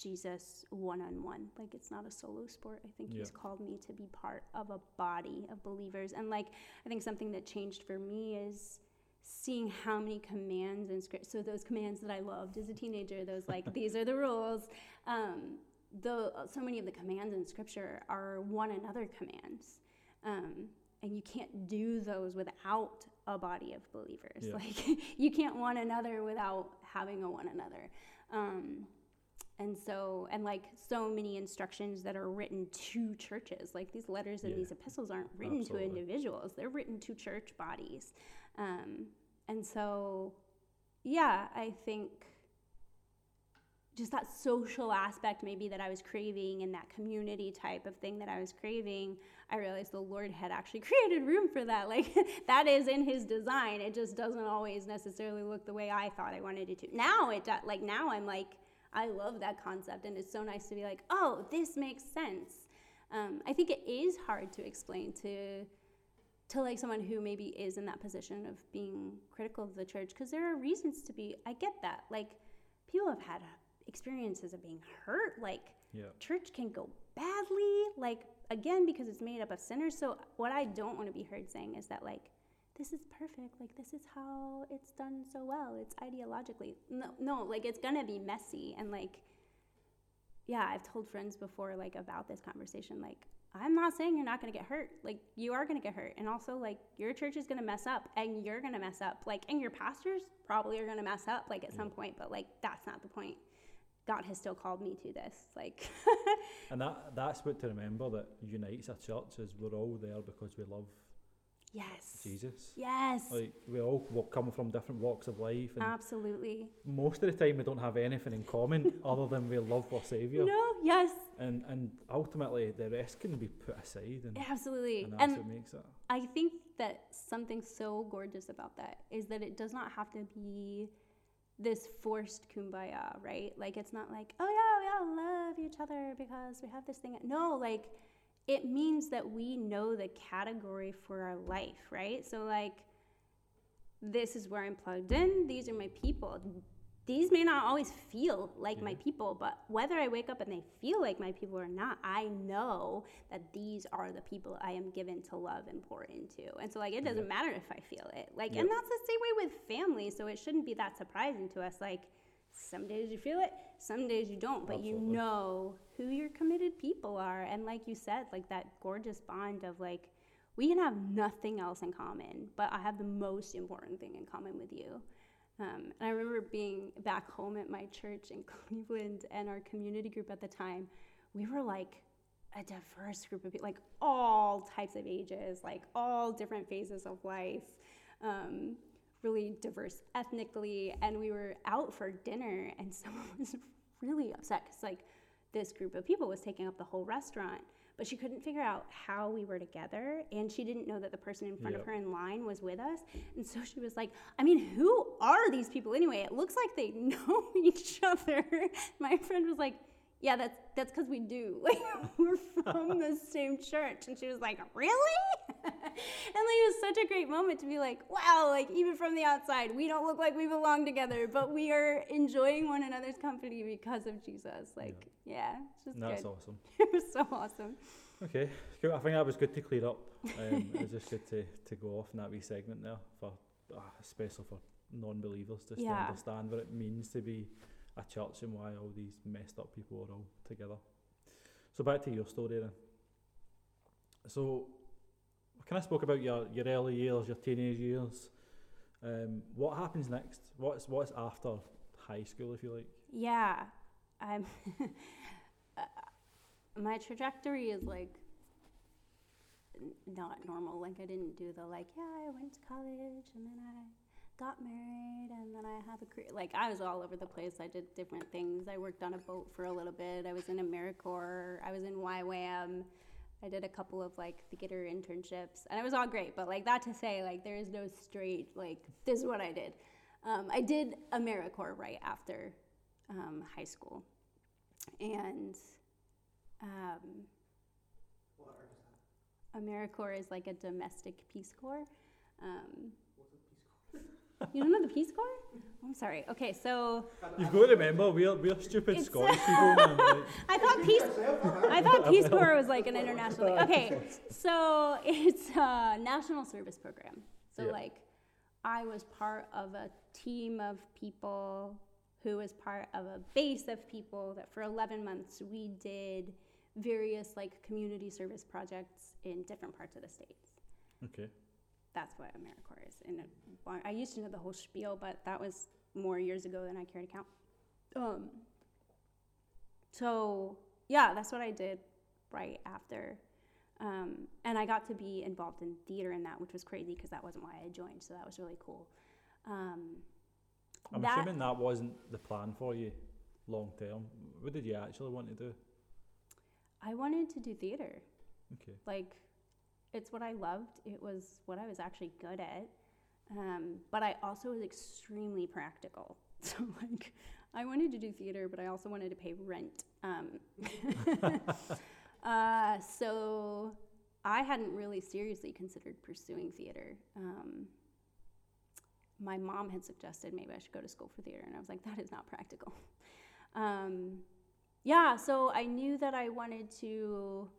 Jesus one on one. Like it's not a solo sport. I think He's called me to be part of a body of believers. And like I think something that changed for me is seeing how many commands in script. So those commands that I loved as a teenager, those like these are the rules. Um, the so many of the commands in scripture are one another commands. Um, and you can't do those without a body of believers. Yeah. Like you can't one another without having a one another. Um, and so, and like so many instructions that are written to churches, like these letters and Yeah. these epistles aren't written Absolutely. to individuals, they're written to church bodies. Um, and so, yeah, I think just that social aspect maybe that I was craving and that community type of thing that I was craving, I realized the Lord had actually created room for that. Like that is in his design. It just doesn't always necessarily look the way I thought I wanted it to. Now it does like now I'm like I love that concept and it's so nice to be like, "Oh, this makes sense." Um, I think it is hard to explain to to like someone who maybe is in that position of being critical of the church because there are reasons to be I get that. Like people have had experiences of being hurt like Yeah. church can go badly like again because it's made up of sinners. So what i don't want to be heard saying is that like this is perfect like this is how it's done so well it's ideologically. No no like it's gonna be messy and like yeah i've told friends before like about this conversation like i'm not saying you're not gonna get hurt like you are gonna get hurt. And also like your church is gonna mess up and you're gonna mess up like and your pastors probably are gonna mess up like at some point but like that's not the point god has still called me to this like And that that's what to remember that unites a church is we're all there because we love yes Jesus. yes Like we all come from different walks of life, and absolutely most of the time we don't have anything in common other than we love our Saviour. no yes And and ultimately the rest can be put aside, and, absolutely and that's and what makes it. I think that something so gorgeous about that is that it does not have to be this forced kumbaya, right? Like it's not like, oh yeah, we all love each other because we have this thing. No, like it means that we know the category for our life, right? So like this is where I'm plugged in. These are my people. These may not always feel like my people, but whether I wake up and they feel like my people or not, I know that these are the people I am given to love and pour into. And so, like, it doesn't Yeah. matter if I feel it. Like, Yeah. and that's the same way with family. So it shouldn't be that surprising to us. Like, some days you feel it, some days you don't, but you know who your committed people are. And like you said, like that gorgeous bond of like, we can have nothing else in common, but I have the most important thing in common with you. Um, and I remember being back home at my church in Cleveland and our community group at the time. We were like a diverse group of people, like all types of ages, like all different phases of life, um, really diverse ethnically. And we were out for dinner, and someone was really upset because, like, this group of people was taking up the whole restaurant but she couldn't figure out how we were together and she didn't know that the person in front of her in line was with us and so she was like i mean who are these people anyway? It looks like they know each other. My friend was like yeah that's that's because we do. Like we're from the same church. And she was like really? And like it was such a great moment to be like wow like even from the outside we don't look like we belong together but we are enjoying one another's company because of jesus. Like yeah, just that's good. awesome. it was so awesome. Okay, cool. I think that was good to clear up. Um, it was just good to, to go off in that wee segment there for, uh, especially for non-believers, just to understand what it means to be a church and why all these messed up people are all together. So back to your story then. So, kind of spoke about your, your early years, your teenage years. Um, what happens next? What's what's after high school, if you like? Yeah. I'm uh, my trajectory is like not normal. Like I didn't do the like, yeah, I went to college and then I got married and then I have a career. Like I was all over the place. I did different things. I worked on a boat for a little bit. I was in AmeriCorps. I was in YWAM. I did a couple of like theater internships and it was all great. But like that to say, like there is no straight like this is what I did. Um, I did AmeriCorps right after um, high school, and um, What? AmeriCorps is like a domestic Peace Corps. Um, What's a Peace Corps? You don't know the Peace Corps? I'm sorry. Okay, so You've got to remember, we're, we're stupid It's- Scottish people, man. Like, I thought Peace I thought Peace Corps was like an international. thing. Okay, so it's a national service program. So Yeah. like, I was part of a team of people who was part of a base of people that for 11 months we did various like community service projects in different parts of the states. okay. That's what AmeriCorps is. And it- I used to know the whole spiel, but that was more years ago than I care to count. Um, so yeah, that's what I did right after. Um, and I got to be involved in theater in that, which was crazy because that wasn't why I joined. So that was really cool. Um, I'm that- assuming that wasn't the plan for you long term. What did you actually want to do? I wanted to do theater. Okay. Like, it's what I loved. It was what I was actually good at. Um, but I also was extremely practical. So, like, I wanted to do theater, but I also wanted to pay rent. Um, uh, so, I hadn't really seriously considered pursuing theater. Um, my mom had suggested maybe I should go to school for theater, and I was like, that is not practical. Um, yeah, so I knew that I wanted to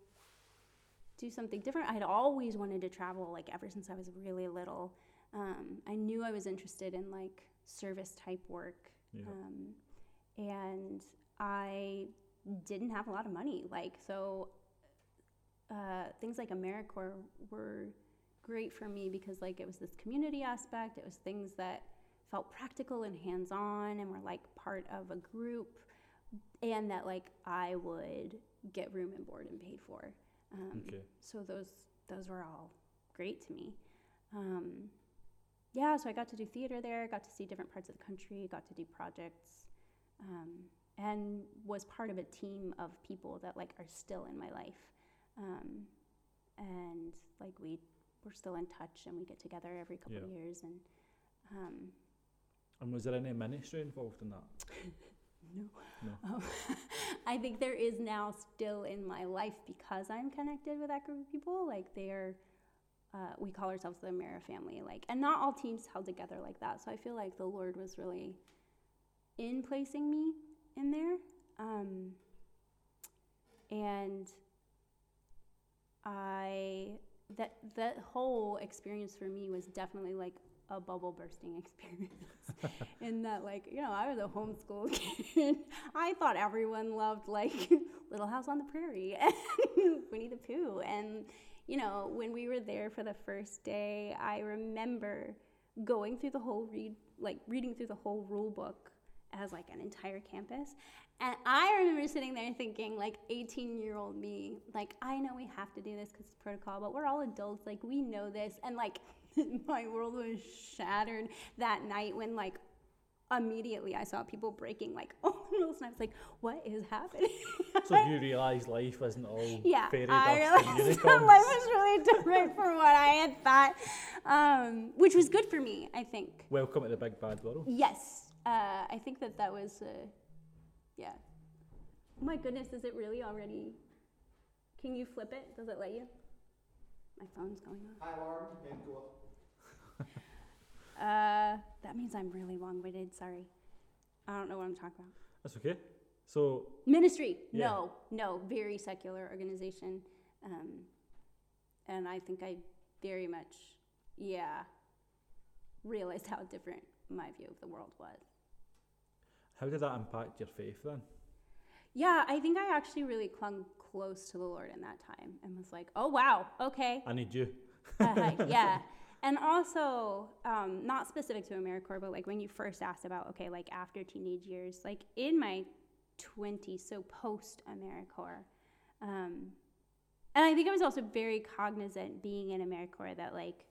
do something different. I had always wanted to travel, like ever since I was really little. Um, I knew I was interested in like service type work, Yeah. um, and I didn't have a lot of money. Like so, uh, things like AmeriCorps were great for me because like it was this community aspect. It was things that felt practical and hands on, and were like part of a group, and that like I would get room and board and paid for. Um, Okay. so those those were all great to me. Um, yeah, so I got to do theater there, got to see different parts of the country, got to do projects, um, and was part of a team of people that like are still in my life. Um, and like we we're still in touch, and we get together every couple of years. And um, And was there any ministry involved in that? no, No. Um, I think there is now still in my life because I'm connected with that group of people. Like they're, uh, we call ourselves the Mara family. Like, and not all teams held together like that. So I feel like the Lord was really in placing me in there. Um, and I that that whole experience for me was definitely like a bubble bursting experience. In that like you know i was a homeschool kid. I thought everyone loved like little house on the prairie and winnie the pooh. And you know when we were there for the first day i remember going through the whole read like reading through the whole rule book as like an entire campus. And i remember sitting there thinking like 18 year old me like i know we have to do this because it's protocol but we're all adults like we know this. And like my world was shattered that night when like immediately i saw people breaking like oh and i was like what is happening So you realised life wasn't all yeah, fairy I and realized that life was really different from what I had thought, um, which was good for me, I think. Welcome to the big bad world. Yes, uh, I think that that was, uh, yeah. Oh my goodness, is it really already? Can you flip it? Does it let you? My phone's going High alarm and go up. off. Uh, that means I'm really long-winded. Sorry, I don't know what I'm talking about. That's okay. So Ministry? Yeah. No, no, very secular organization. Um, and I think I very much, yeah, realized how different my view of the world was. how did that impact your faith then? Yeah, I think I actually really clung close to the Lord in that time and was like, oh, wow, okay. I need you. Uh, yeah. And also, um, not specific to AmeriCorps, but like when you first asked about, okay, like after teenage years, like in my 20s, so post AmeriCorps. Um, and I think I was also very cognizant being in AmeriCorps that like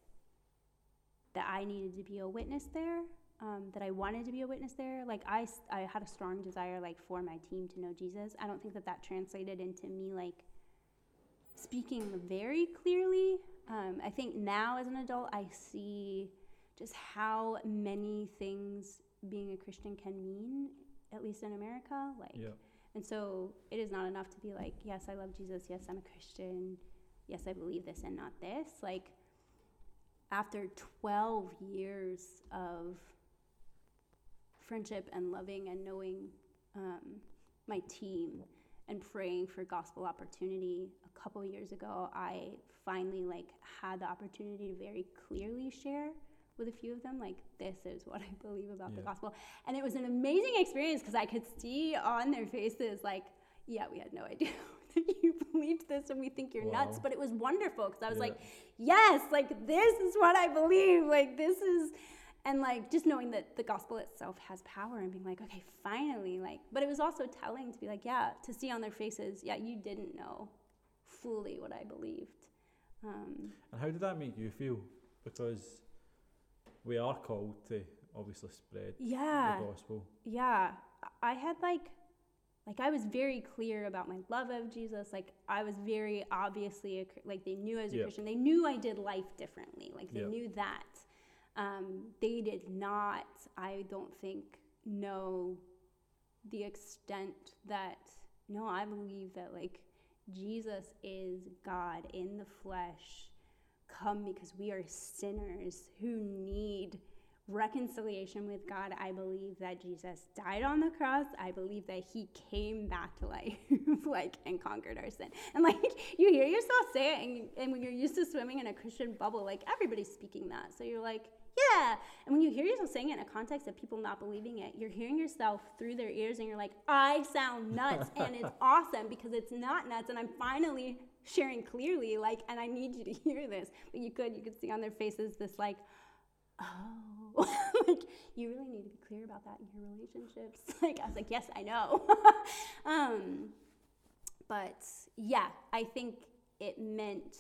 that I needed to be a witness there, um, that I wanted to be a witness there. Like I, I had a strong desire like for my team to know Jesus. I don't think that that translated into me like speaking very clearly. Um, I think now as an adult, I see just how many things being a Christian can mean, at least in America. Like, Yeah. and so it is not enough to be like, yes, I love Jesus. Yes, I'm a Christian. Yes, I believe this and not this. Like, after 12 years of friendship and loving and knowing um, my team and praying for gospel opportunity couple years ago i finally like had the opportunity to very clearly share with a few of them like this is what i believe about the gospel. And it was an amazing experience because i could see on their faces like yeah we had no idea that you believed this and we think you're nuts. But it was wonderful because i was Yeah. like yes like this is what i believe like this is and like just knowing that the gospel itself has power and being like okay finally like but it was also telling to be like yeah to see on their faces yeah you didn't know fully what i believed um, And how did that make you feel? Because we are called to obviously spread yeah the gospel. yeah i had like like i was very clear about my love of jesus like i was very obviously a, like they knew i was a Yep. christian they knew i did life differently like they Yep. knew that um, they did not i don't think know the extent that no i believe that like jesus is god in the flesh come because we are sinners who need reconciliation with God. I believe that Jesus died on the cross. I believe that he came back to life, like, and conquered our sin. And like, you hear yourself say it, and, and when you're used to swimming in a Christian bubble, like, everybody's speaking that. So you're like, yeah. And when you hear yourself saying it in a context of people not believing it, you're hearing yourself through their ears, and you're like, I sound nuts. and it's awesome because it's not nuts. And I'm finally sharing clearly, like, and I need you to hear this. But you could, you could see on their faces this, like, oh, like you really need to be clear about that in your relationships. Like I was like, yes, I know. um, but yeah, I think it meant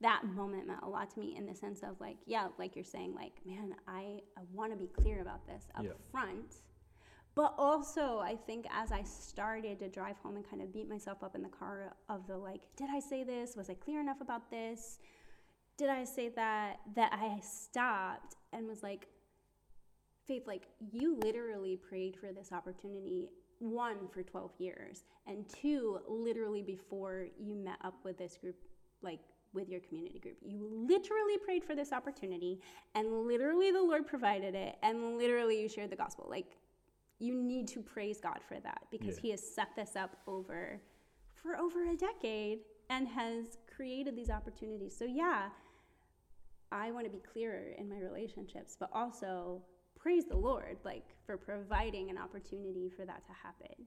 that moment meant a lot to me in the sense of like, yeah, like you're saying, like, man, I, I want to be clear about this up Yeah. front. But also, I think as I started to drive home and kind of beat myself up in the car of the like, did I say this? Was I clear enough about this? did I say that that I stopped and was like, Faith, like you literally prayed for this opportunity one for 12 years and two literally before you met up with this group like with your community group you literally prayed for this opportunity and literally the lord provided it and literally you shared the gospel like you need to praise god for that because Yeah. he has set this up over for over a decade and has created these opportunities so yeah I want to be clearer in my relationships, but also praise the Lord, like for providing an opportunity for that to happen.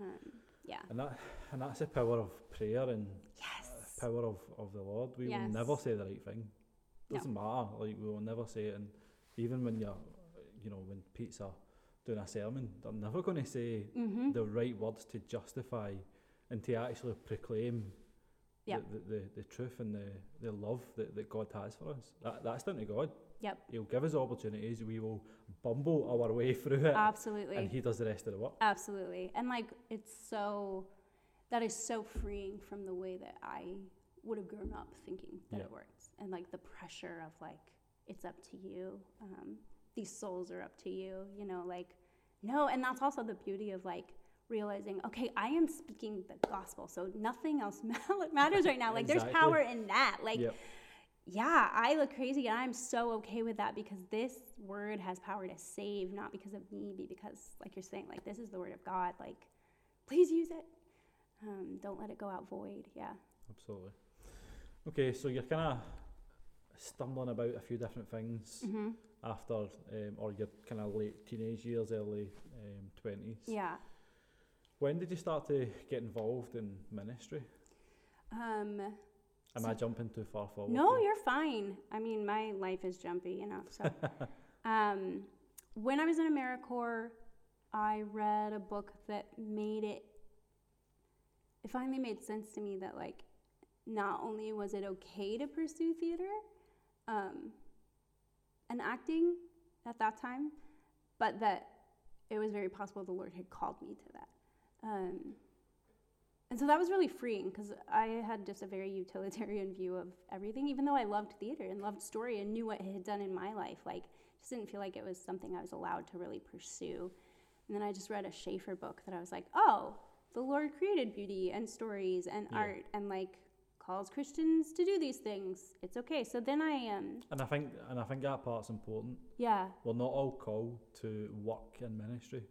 Um, yeah. And that and that's the power of prayer and Yes. Power of, of the Lord. We Yes. will never say the right thing. No. Doesn't matter. Like we will never say it. And even when you're, you know, when Pete's are doing a sermon, they're never going to say Mm-hmm. the right words to justify and to actually proclaim Yep. the, the, the, the truth and the, the love that, that God has for us. That, that's down to God. Yep. He'll give us opportunities. We will bumble our way through it. Absolutely. and He does the rest of the work. Absolutely. And like it's so that is so freeing from the way that I would have grown up thinking that Yeah. it works. And like the pressure of like it's up to you. Um, these souls are up to you, you know, like no, and that's also the beauty of like realizing, okay, I am speaking the gospel, so nothing else matters right now. Like there's power in that. Like Yep. yeah, I look crazy and I'm so okay with that because this word has power to save, not because of me, but because, like you're saying, like this is the word of God. Like, please use it. Um, don't let it go out void. Yeah. Absolutely. Okay, so you're kind of stumbling about a few different things Mm-hmm. after, um, or your kind of late teenage years, early um, 20s. Yeah. When did you start to get involved in ministry? Um, Am So- I jumping too far forward? no, here? you're fine. I mean, my life is jumpy, you know. So, um, when I was in AmeriCorps, I read a book that made it, it finally made sense to me that, like, not only was it okay to pursue theater um, and acting at that time, but that it was very possible the Lord had called me to that. Um, and so that was really freeing because I had just a very utilitarian view of everything, even though I loved theater and loved story and knew what it had done in my life. Like, just didn't feel like it was something I was allowed to really pursue. And then I just read a Schaeffer book that I was like, oh, the Lord created beauty and stories and Yeah. art and like calls Christians to do these things. It's okay. So then I um And I think and I think that part's important. yeah, We're not all called to work in ministry.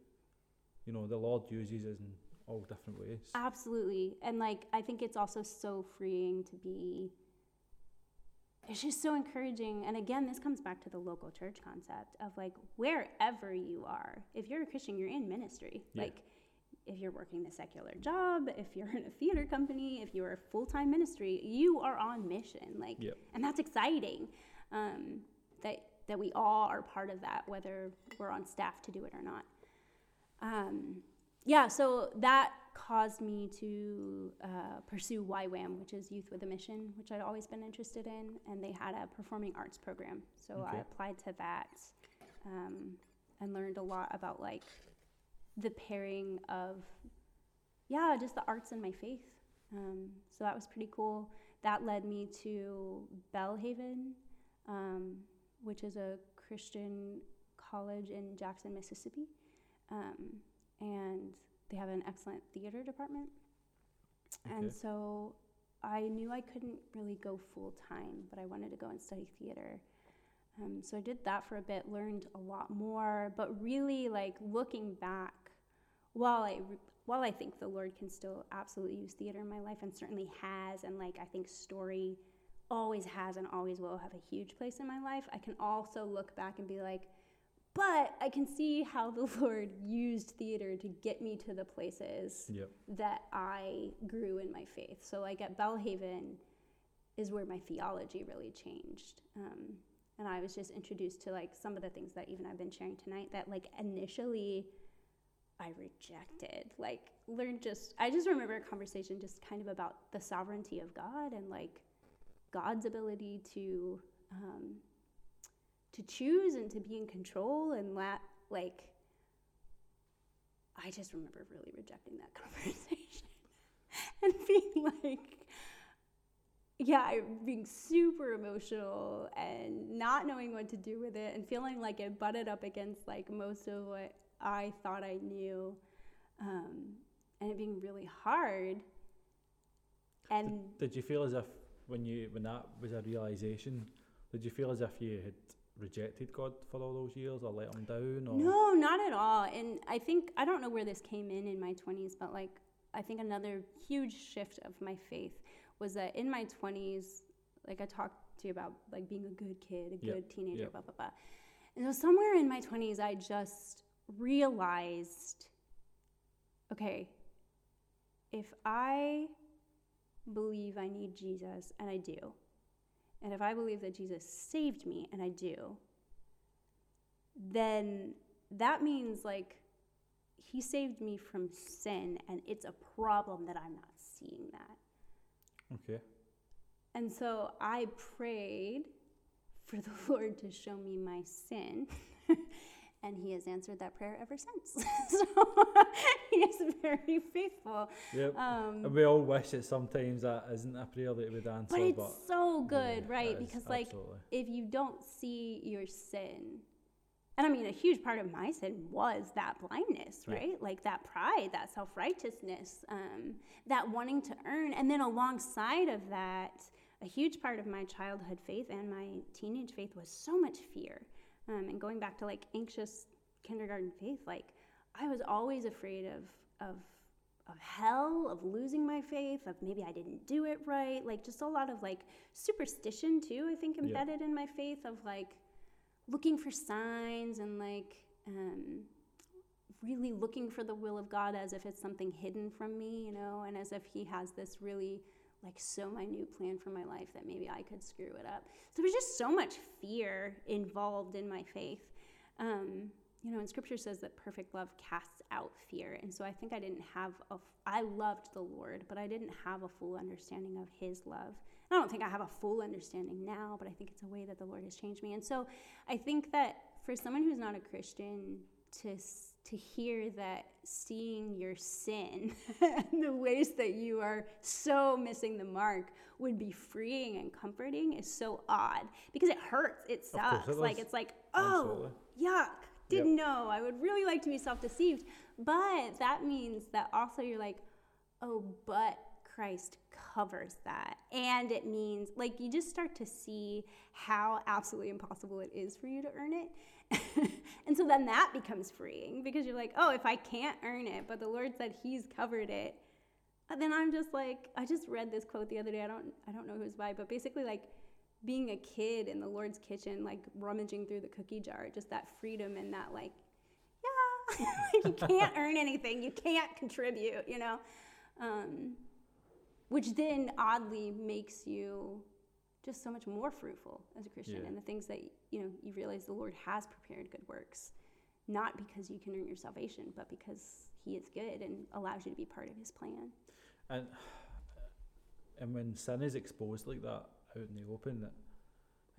You know, the Lord uses us in all different ways. Absolutely. And like I think it's also so freeing to be it's just so encouraging. And again, this comes back to the local church concept of like wherever you are, if you're a Christian, you're in ministry. Yeah. Like if you're working the secular job, if you're in a theater company, if you're a full-time ministry, you are on mission. Like Yep. and that's exciting. Um, that that we all are part of that, whether we're on staff to do it or not. Um, yeah, so that caused me to uh, pursue YWAM, which is Youth with a Mission, which I'd always been interested in, and they had a performing arts program. So I applied to that um, and learned a lot about like the pairing of, yeah, just the arts and my faith. Um, so that was pretty cool. That led me to Belhaven, um, which is a Christian college in Jackson, Mississippi. Um, and they have an excellent theater department. And so I knew I couldn't really go full time, but I wanted to go and study theater. Um, so I did that for a bit, learned a lot more, but really like looking back, while I while I think the Lord can still absolutely use theater in my life and certainly has, and like I think story always has and always will have a huge place in my life, I can also look back and be like, but I can see how the Lord used theater to get me to the places Yep. that I grew in my faith. So, like at Belhaven, is where my theology really changed. Um, and I was just introduced to like some of the things that even I've been sharing tonight that like initially I rejected. Like, learned just, I just remember a conversation just kind of about the sovereignty of God and like God's ability to, um, to choose and to be in control and let, like, I just remember really rejecting that conversation and being like, yeah, being super emotional and not knowing what to do with it and feeling like it butted up against like most of what I thought I knew, um, and it being really hard. And Did you feel as if when you when that was a realization, did you feel as if you had rejected God for all those years or let him down or No, not at all. And I think I don't know where this came in in my 20s, but like I think another huge shift of my faith was that in my 20s, like I talked to you about like being a good kid, a Yep, good teenager, yep. blah blah blah. And so somewhere in my 20s, I just realized, okay, if I believe I need Jesus, and I do, and if I believe that Jesus saved me, and I do, then that means like he saved me from sin and it's a problem that I'm not seeing that. Okay. And so I prayed for the Lord to show me my sin. and he has answered that prayer ever since. so he is very faithful. Yep. Um, and we all wish that sometimes that isn't a prayer that would answer, but it's but so good, yeah, right? it Because like absolutely. if you don't see your sin, and I mean, a huge part of my sin was that blindness, Yeah. right? Like that pride, that self righteousness, um, that wanting to earn. And then alongside of that, a huge part of my childhood faith and my teenage faith was so much fear. Um, and going back to like anxious kindergarten faith, like I was always afraid of, of, of hell, of losing my faith, of maybe I didn't do it right. Like just a lot of like superstition too, I think, Yeah. embedded in my faith of like looking for signs and like um, really looking for the will of God as if it's something hidden from me, you know, and as if He has this really like so minute plan for my life that maybe I could screw it up. So there was just so much fear involved in my faith. Um, you know, and scripture says that perfect love casts out fear. And so I think I didn't have a, I loved the Lord, but I didn't have a full understanding of his love. And I don't think I have a full understanding now, but I think it's a way that the Lord has changed me. And so I think that for someone who's not a Christian to, to hear that seeing your sin and the ways that you are so missing the mark would be freeing and comforting is so odd because it hurts. It sucks. it like it's like, oh, Absolutely. yuck, didn't know. I would really like to be self deceived. But that means that also you're like, oh, but Christ covers that. And it means, like, you just start to see how absolutely impossible it is for you to earn it. and so then that becomes freeing because you're like, oh, if I can't earn it, but the Lord said He's covered it. Then I'm just like, I just read this quote the other day. I don't, I don't know who's by, but basically like being a kid in the Lord's kitchen, like rummaging through the cookie jar, just that freedom and that like, yeah, you can't earn anything, you can't contribute, you know, um, which then oddly makes you just so much more fruitful as a Christian, Yeah. and the things that you know you realize the Lord has prepared good works, not because you can earn your salvation, but because He is good and allows you to be part of His plan. And and when sin is exposed like that out in the open, that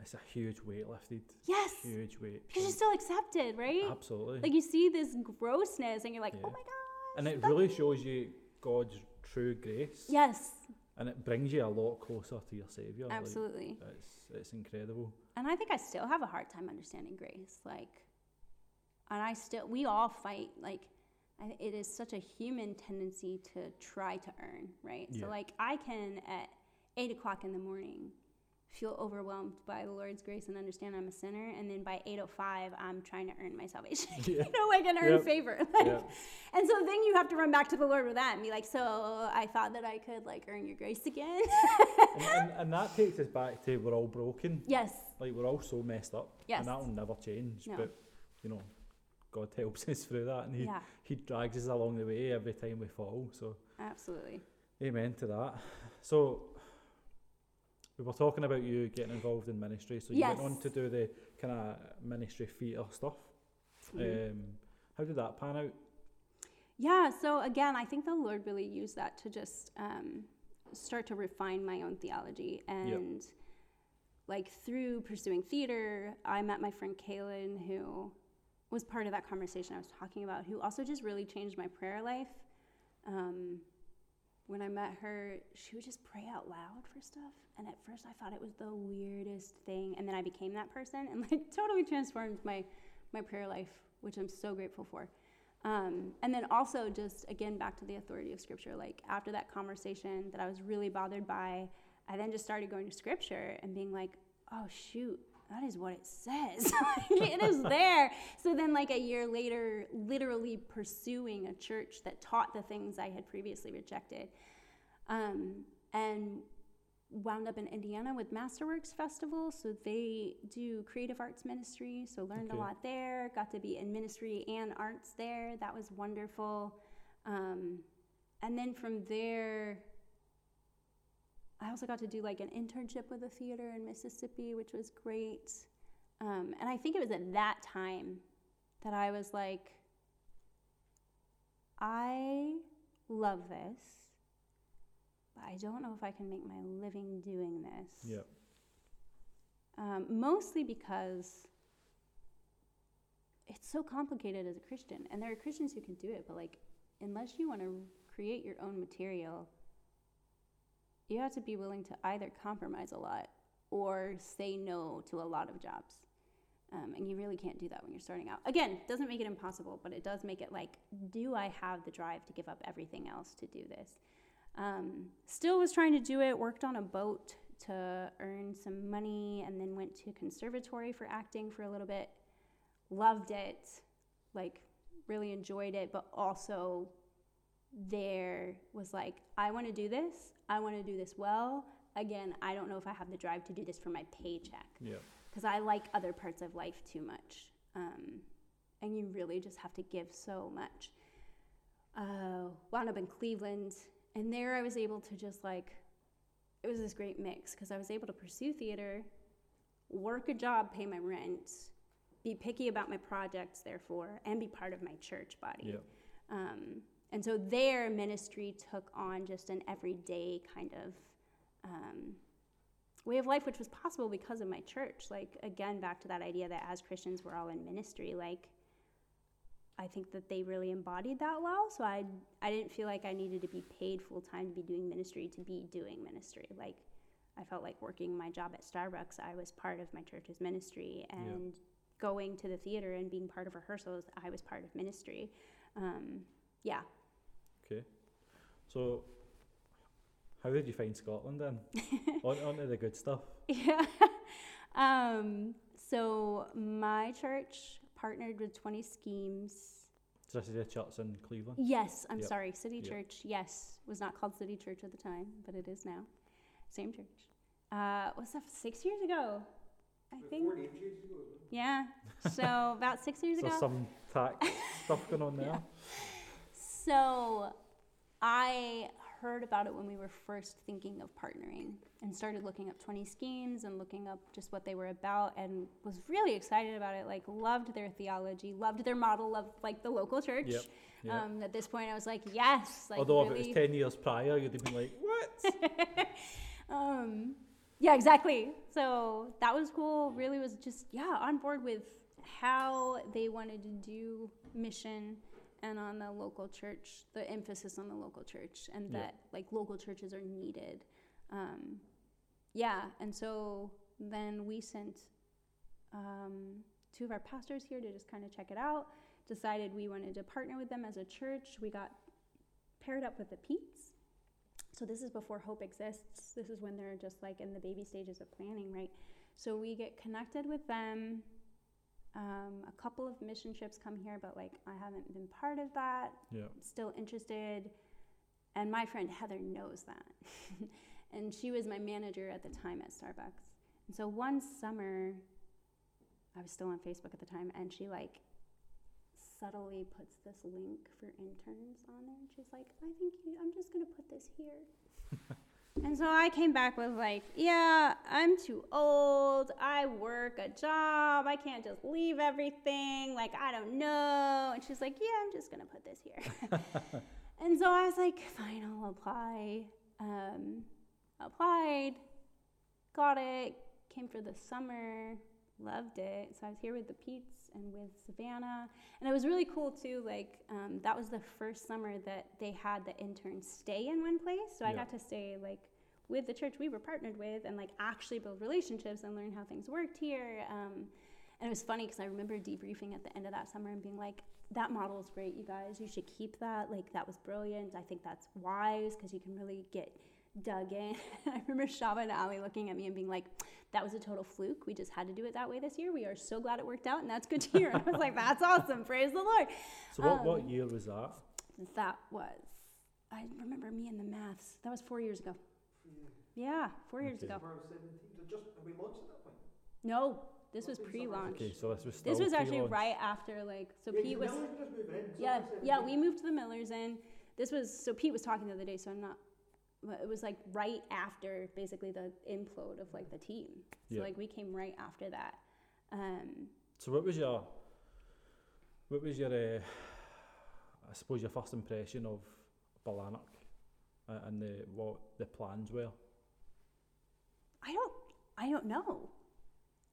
it's a huge weight lifted. Yes, Huge weight. because you're still accepted, right? Absolutely. Like you see this grossness, and you're like, Yeah. oh my gosh. and it really shows you God's true grace. Yes, And it brings you a lot closer to your Saviour. like, absolutely. it's it's incredible. And I think I still have a hard time understanding grace. Like, and I still, we all fight. Like, I, it is such a human tendency to try to earn, right? Yeah. So, like, I can at eight o'clock in the morning feel overwhelmed by the Lord's grace and understand I'm a sinner, and then by eight o five, I'm trying to earn my salvation. Yeah. you know, like and earn Yep. favor. Like, Yeah. And so then you have to run back to the Lord with that and be like, so I thought that I could like earn your grace again. and, and, and that takes us back to we're all broken. yes. Like we're all so messed up. Yes. And that will never change. No. But you know, God helps us through that and he, Yeah. he drags us along the way every time we fall. So Absolutely. amen to that. So we were talking about you getting involved in ministry. So you went on to do the kind of ministry theatre stuff. Mhm. Um, how did that pan out? Yeah, so again, I think the Lord really used that to just um, start to refine my own theology. And like through pursuing theater, I met my friend Kaylin, who was part of that conversation I was talking about, who also just really changed my prayer life. Um, when I met her, she would just pray out loud for stuff. And at first, I thought it was the weirdest thing. And then I became that person and like totally transformed my, my prayer life, which I'm so grateful for. Um, and then also just again back to the authority of scripture like after that conversation that i was really bothered by i then just started going to scripture and being like oh shoot that is what it says it is there so then like a year later literally pursuing a church that taught the things i had previously rejected um, and wound up in Indiana with Masterworks Festival. So they do creative arts ministry. So learned Okay. a lot there. Got to be in ministry and arts there. That was wonderful. Um, and then from there, I also got to do like an internship with a theater in Mississippi, which was great. Um, and I think it was at that time that I was like, I love this, but I don't know if I can make my living doing this. Yeah. Um, mostly because it's so complicated as a Christian, and there are Christians who can do it, but like, unless you want to create your own material, you have to be willing to either compromise a lot or say no to a lot of jobs. Um, and you really can't do that when you're starting out. Again, doesn't make it impossible, but it does make it like, do I have the drive to give up everything else to do this? Um, still was trying to do it, worked on a boat to earn some money, and then went to conservatory for acting for a little bit. Loved it, like, really enjoyed it, but also there was like, I want to do this, I want to do this well. Again, I don't know if I have the drive to do this for my paycheck Yeah. because I like other parts of life too much. Um, and you really just have to give so much. Uh, wound up in Cleveland, and there I was able to just like, it was this great mix because I was able to pursue theater, work a job, pay my rent, be picky about my projects, therefore, and be part of my church body. Yeah. Um, and so their ministry took on just an everyday kind of um, way of life, which was possible because of my church. Like, again, back to that idea that as Christians, we're all in ministry. Like, I think that they really embodied that well. So I, I didn't feel like I needed to be paid full time to be doing ministry to be doing ministry. Like, I felt like working my job at Starbucks, I was part of my church's ministry. And going to the theater and being part of rehearsals, I was part of ministry. Um, yeah. Okay. So, how did you find Scotland then? on, on to the good stuff. Yeah. um, so my church partnered with 20 schemes. So this is a church in Cleveland. Yes, I'm Yep. sorry, City Yep. Church. Yes, was not called City Church at the time, but it is now. Same church. Uh, what's that? Six years ago, I think. Four name ago. Yeah. So about six years So ago. some tax stuff going on there. So I heard about it when we were first thinking of partnering and started looking up 20 schemes and looking up just what they were about and was really excited about it. Like, loved their theology, loved their model, loved like the local church. Yep. Yeah. Um, at this point, I was like, yes. Like, Although if it was ten years prior, you'd have been like, "What?" um, yeah, exactly. So that was cool. Really was just, yeah, on board with how they wanted to do mission and on the local church, the emphasis on the local church, and Yeah. that like local churches are needed. Um, yeah, and so then we sent um, two of our pastors here to just kind of check it out. Decided we wanted to partner with them as a church. We got paired up with the Peets. So this is before Hope exists. This is when they're just like in the baby stages of planning, right? So we get connected with them. Um, a couple of mission trips come here, but like I haven't been part of that. Yeah. Still interested. And my friend Heather knows that. and she was my manager at the time at Starbucks. And so one summer, I was still on Facebook at the time, and she like subtly puts this link for interns on there. And she's like, I think you, I'm just going to put this here. and so I came back with, like, yeah, I'm too old. I work a job. I can't just leave everything. Like, I don't know. And she's like, yeah, I'm just going to put this here. and so I was like, fine, I'll apply. Um, applied, got it, came for the summer, loved it. So I was here with the Peets and with Savannah. And it was really cool too. Like, um, that was the first summer that they had the interns stay in one place. So I got to stay like with the church we were partnered with and like actually build relationships and learn how things worked here. Um, and it was funny because I remember debriefing at the end of that summer and being like, that model is great, you guys. You should keep that. Like, that was brilliant. I think that's wise because you can really get dug in. I remember Shaba and Ali looking at me and being like, that was a total fluke. We just had to do it that way this year. We are so glad it worked out, and that's good to hear. And I was like, that's awesome. Praise the Lord. So what, what Um, year was that? That was, I remember me in the maths. That was four years ago. Yeah, four years ago. Around 17. So just, have we launched at that point? No, this was pre-launch. Okay, so this was still This was actually right after, like, so yeah, Pete was. Millers were just moving in. Yeah, yeah, we moved to the Millers in. This was so Pete was talking the other day, so I'm not. It was like right after basically the implode of like the team. So Yeah. like we came right after that. Um, So what was your, what was your, uh, I suppose your first impression of Balanach uh, and the what the plans were? I don't I don't know.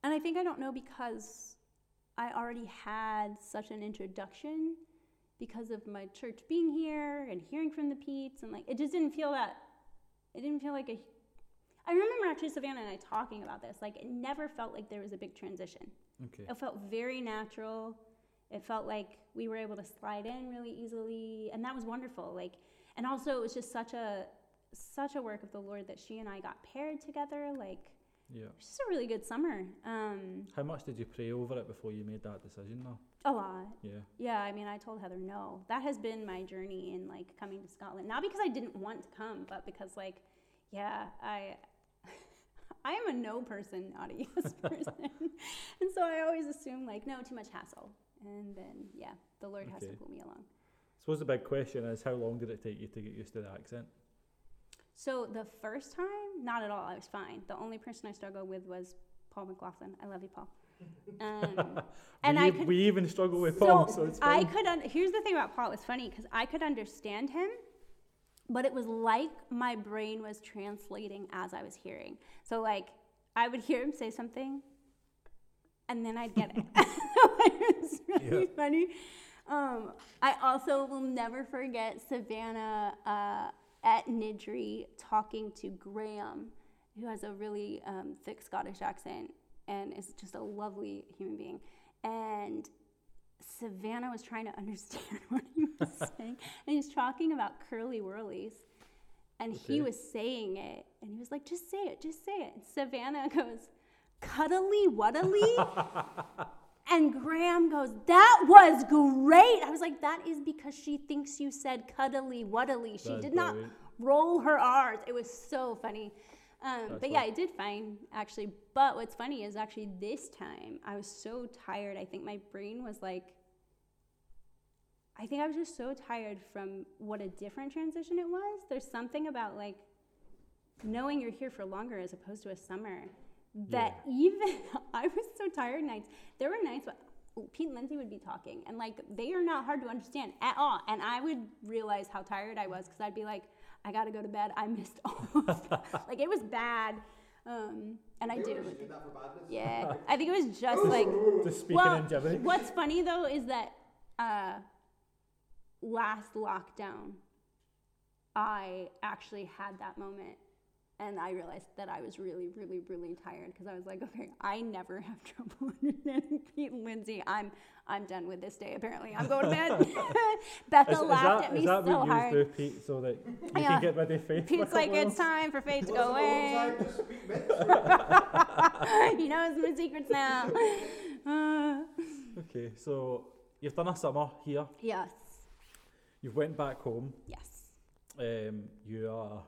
And I think I don't know because I already had such an introduction because of my church being here and hearing from the Peets and like it just didn't feel that it didn't feel like a I remember actually Savannah and I talking about this. Like it never felt like there was a big transition. Okay. It felt very natural. It felt like we were able to slide in really easily, and that was wonderful. Like, and also it was just such a such a work of the Lord that she and I got paired together. Like, Yeah. it was just a really good summer. Um, How much did you pray over it before you made that decision? Though. A lot. Yeah. Yeah, I mean, I told Heather no. That has been my journey in like coming to Scotland. Not because I didn't want to come, but because like, yeah, I I am a no person, not a yes person. and so I always assume like, no, too much hassle. And then yeah, the Lord has to pull me along. suppose the big question is how long did it take you to get used to the accent? So the first time, not at all. I was fine. The only person I struggled with was Paul McLaughlin. I love you, Paul. Um, and we, I could we even struggle with so Paul, so it's I could. Un- here's the thing about Paul. It's funny because I could understand him, but it was like my brain was translating as I was hearing. So like I would hear him say something, and then I'd get it. it was really Yeah. funny. Um, I also will never forget Savannah uh, at Niddrie talking to Graham, who has a really um, thick Scottish accent and is just a lovely human being. And Savannah was trying to understand what he was saying, and he's talking about curly whirlies. And he was saying it, and he was like, "Just say it, just say it." And Savannah goes, "Cuddly wuddly," and Graham goes, "That was great." I was like, "That is because she thinks you said cuddly wuddly. She That's did not roll her R's." It was so funny. Um, but yeah. I did fine actually. But what's funny is actually this time I was so tired. I think my brain was like, I think I was just so tired from what a different transition it was. There's something about like knowing you're here for longer as opposed to a summer that even I was so tired nights. There were nights when Pete and Lindsay would be talking and like they are not hard to understand at all. And I would realize how tired I was because I'd be like, I gotta go to bed. I missed all of stuff. like it was bad. Um, and I do. were that for. Yeah. I think it was just like Just speaking well, in gibberish. what's funny though is that uh, last lockdown, I actually had that moment, and I realized that I was really, really, really tired because I was like, okay, I never have trouble understanding Pete and Lindsay. I'm, I'm done with this day. Apparently, I'm going to bed. Becca Is, is laughed that, at me is that so what you hard. do, Pete, so that you Yeah. can get rid of faith? for a Pete's like, it's time for Faith to go the away. time to speak he knows my secrets now. Uh, Okay, so you've done a summer here. yes, You've went back home. yes. Um, you are getting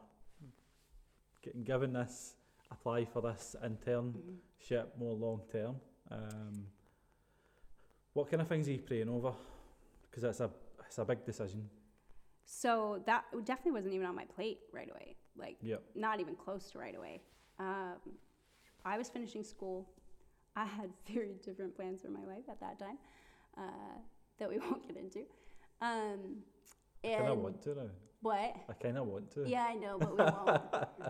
given this, apply for this internship more long term. Um, what kind of things are you praying over? Because it's a it's a big decision. So that definitely wasn't even on my plate right away. Like, Yep. not even close to right away. Um, I was finishing school. I had very different plans for my life at that time uh, that we won't get into. Um, I and want to now. What? I kind of want to. Yeah, I know, but we won't.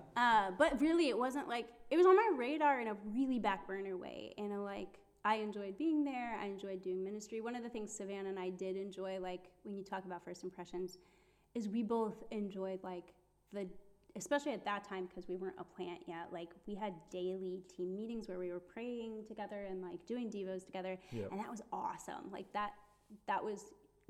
uh, but really, it wasn't like it was on my radar in a really back burner way. In a like, I enjoyed being there. I enjoyed doing ministry. One of the things Savannah and I did enjoy, like when you talk about first impressions, is we both enjoyed like the, especially at that time because we weren't a plant yet. Like we had daily team meetings where we were praying together and like doing devos together, Yep. and that was awesome. Like that, that was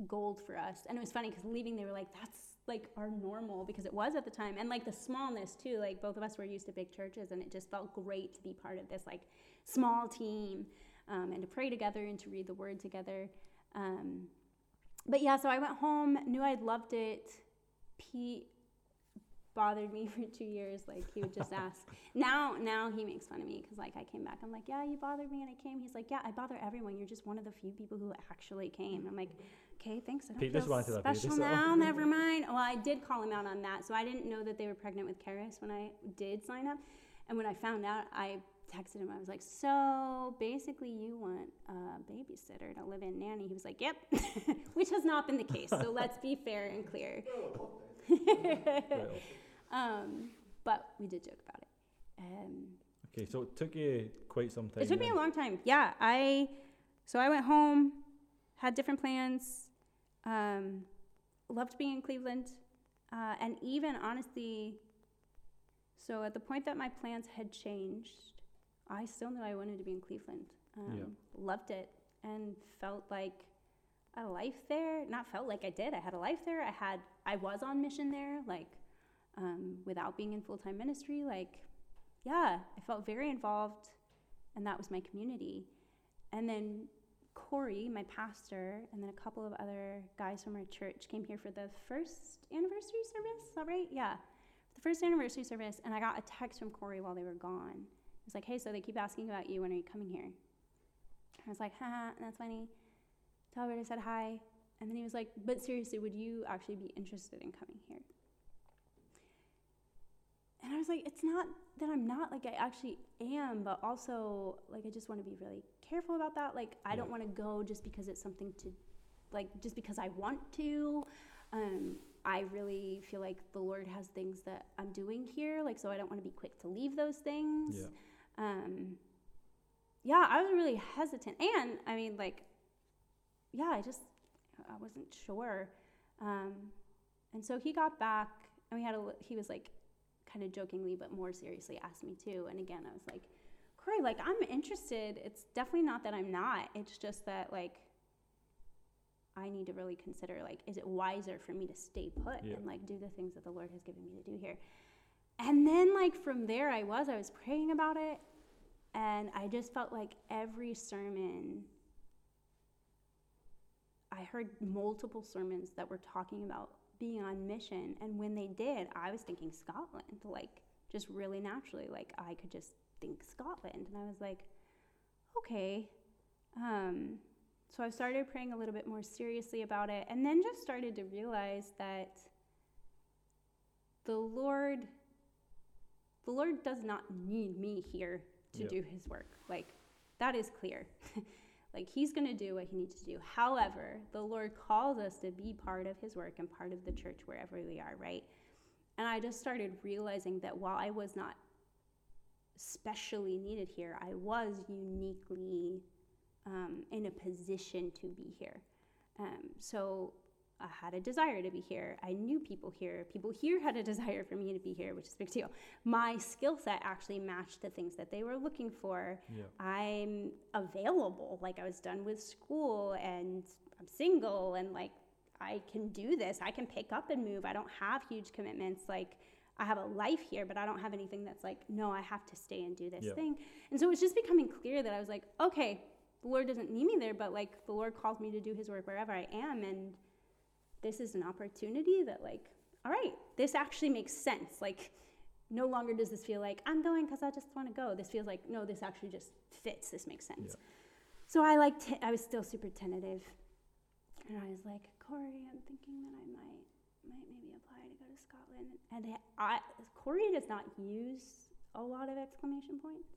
gold for us. And it was funny because leaving, they were like, that's like our normal because it was at the time. And like the smallness too, like both of us were used to big churches and it just felt great to be part of this like small team um, and to pray together and to read the word together. Um, but yeah, so I went home, knew I'd loved it. Pete bothered me for two years. Like he would just ask. now, now he makes fun of me because like I came back. I'm like, yeah, you bothered me and I came. He's like, yeah, I bother everyone. You're just one of the few people who actually came. I'm like, okay, thanks. I don't Pete feel just wanted a special babysitter. now. Never mind. Well, I did call him out on that, so I didn't know that they were pregnant with Karis when I did sign up. And when I found out, I texted him. I was like, so basically, you want a babysitter to live in nanny? He was like, yep, which has not been the case. So let's be fair and clear. Right. Um, but we did joke about it. Um, Okay, so it took you quite some time. it took me then. a long time. Yeah, I. So I went home, had different plans. Um, loved being in Cleveland, uh, and even honestly. So at the point that my plans had changed, I still knew I wanted to be in Cleveland. Um, Yeah. Loved it and felt like a life there. Not felt like I did. I had a life there. I had. I was on mission there. Like um, without being in full time ministry. Like, yeah, I felt very involved, and that was my community. And then Corey, my pastor, and then a couple of other guys from our church came here for the first anniversary service. Is that right? Yeah, the first anniversary service, and I got a text from Corey while they were gone. It was like, "Hey, so they keep asking about you. When are you coming here?" I was like, "Haha, and that's funny." Tell everybody I said hi, and then he was like, "But seriously, would you actually be interested in coming here?" and I was like, it's not that I'm not like I actually am, but also like I just want to be really careful about that. Like I don't want to go just because it's something to, like just because I want to. Um, I really feel like the Lord has things that I'm doing here, like so I don't want to be quick to leave those things. Yeah. Um, yeah, I was really hesitant, and I mean like, yeah, I just I wasn't sure. Um, and so he got back, and we had a. He was like, kind of jokingly, but more seriously, asked me too. And again, I was like, Corey, like I'm interested. It's definitely not that I'm not. It's just that like I need to really consider like, is it wiser for me to stay put Yeah. and like do the things that the Lord has given me to do here? And then like from there, I was I was praying about it, and I just felt like every sermon. I heard multiple sermons that were talking about being on mission, and when they did, I was thinking Scotland, like just really naturally, like I could just think Scotland, and I was like, okay. Um, so I started praying a little bit more seriously about it, and then just started to realize that the Lord, the Lord does not need me here to Yeah. do His work. Like that is clear. like He's going to do what He needs to do. However, the Lord calls us to be part of His work and part of the church wherever we are. Right. And I just started realizing that while I was not specially needed here, I was uniquely um, in a position to be here. Um, so I had a desire to be here. I knew people here. People here had a desire for me to be here, which is a big deal. My skill set actually matched the things that they were looking for. Yeah. I'm available. Like I was done with school and I'm single and like I can do this. I can pick up and move. I don't have huge commitments. Like I have a life here, but I don't have anything that's like, no, I have to stay and do this Yeah. thing. And so it was just becoming clear that I was like, okay, the Lord doesn't need me there, but like the Lord calls me to do his work wherever I am. And this is an opportunity that, like, all right, this actually makes sense. Like, no longer does this feel like I'm going because I just want to go. This feels like, no, this actually just fits. This makes sense. Yeah. So I like, t- I was still super tentative. And I was like, Corey, I'm thinking that I might, might maybe apply to go to Scotland. And I, Corey does not use a lot of exclamation points.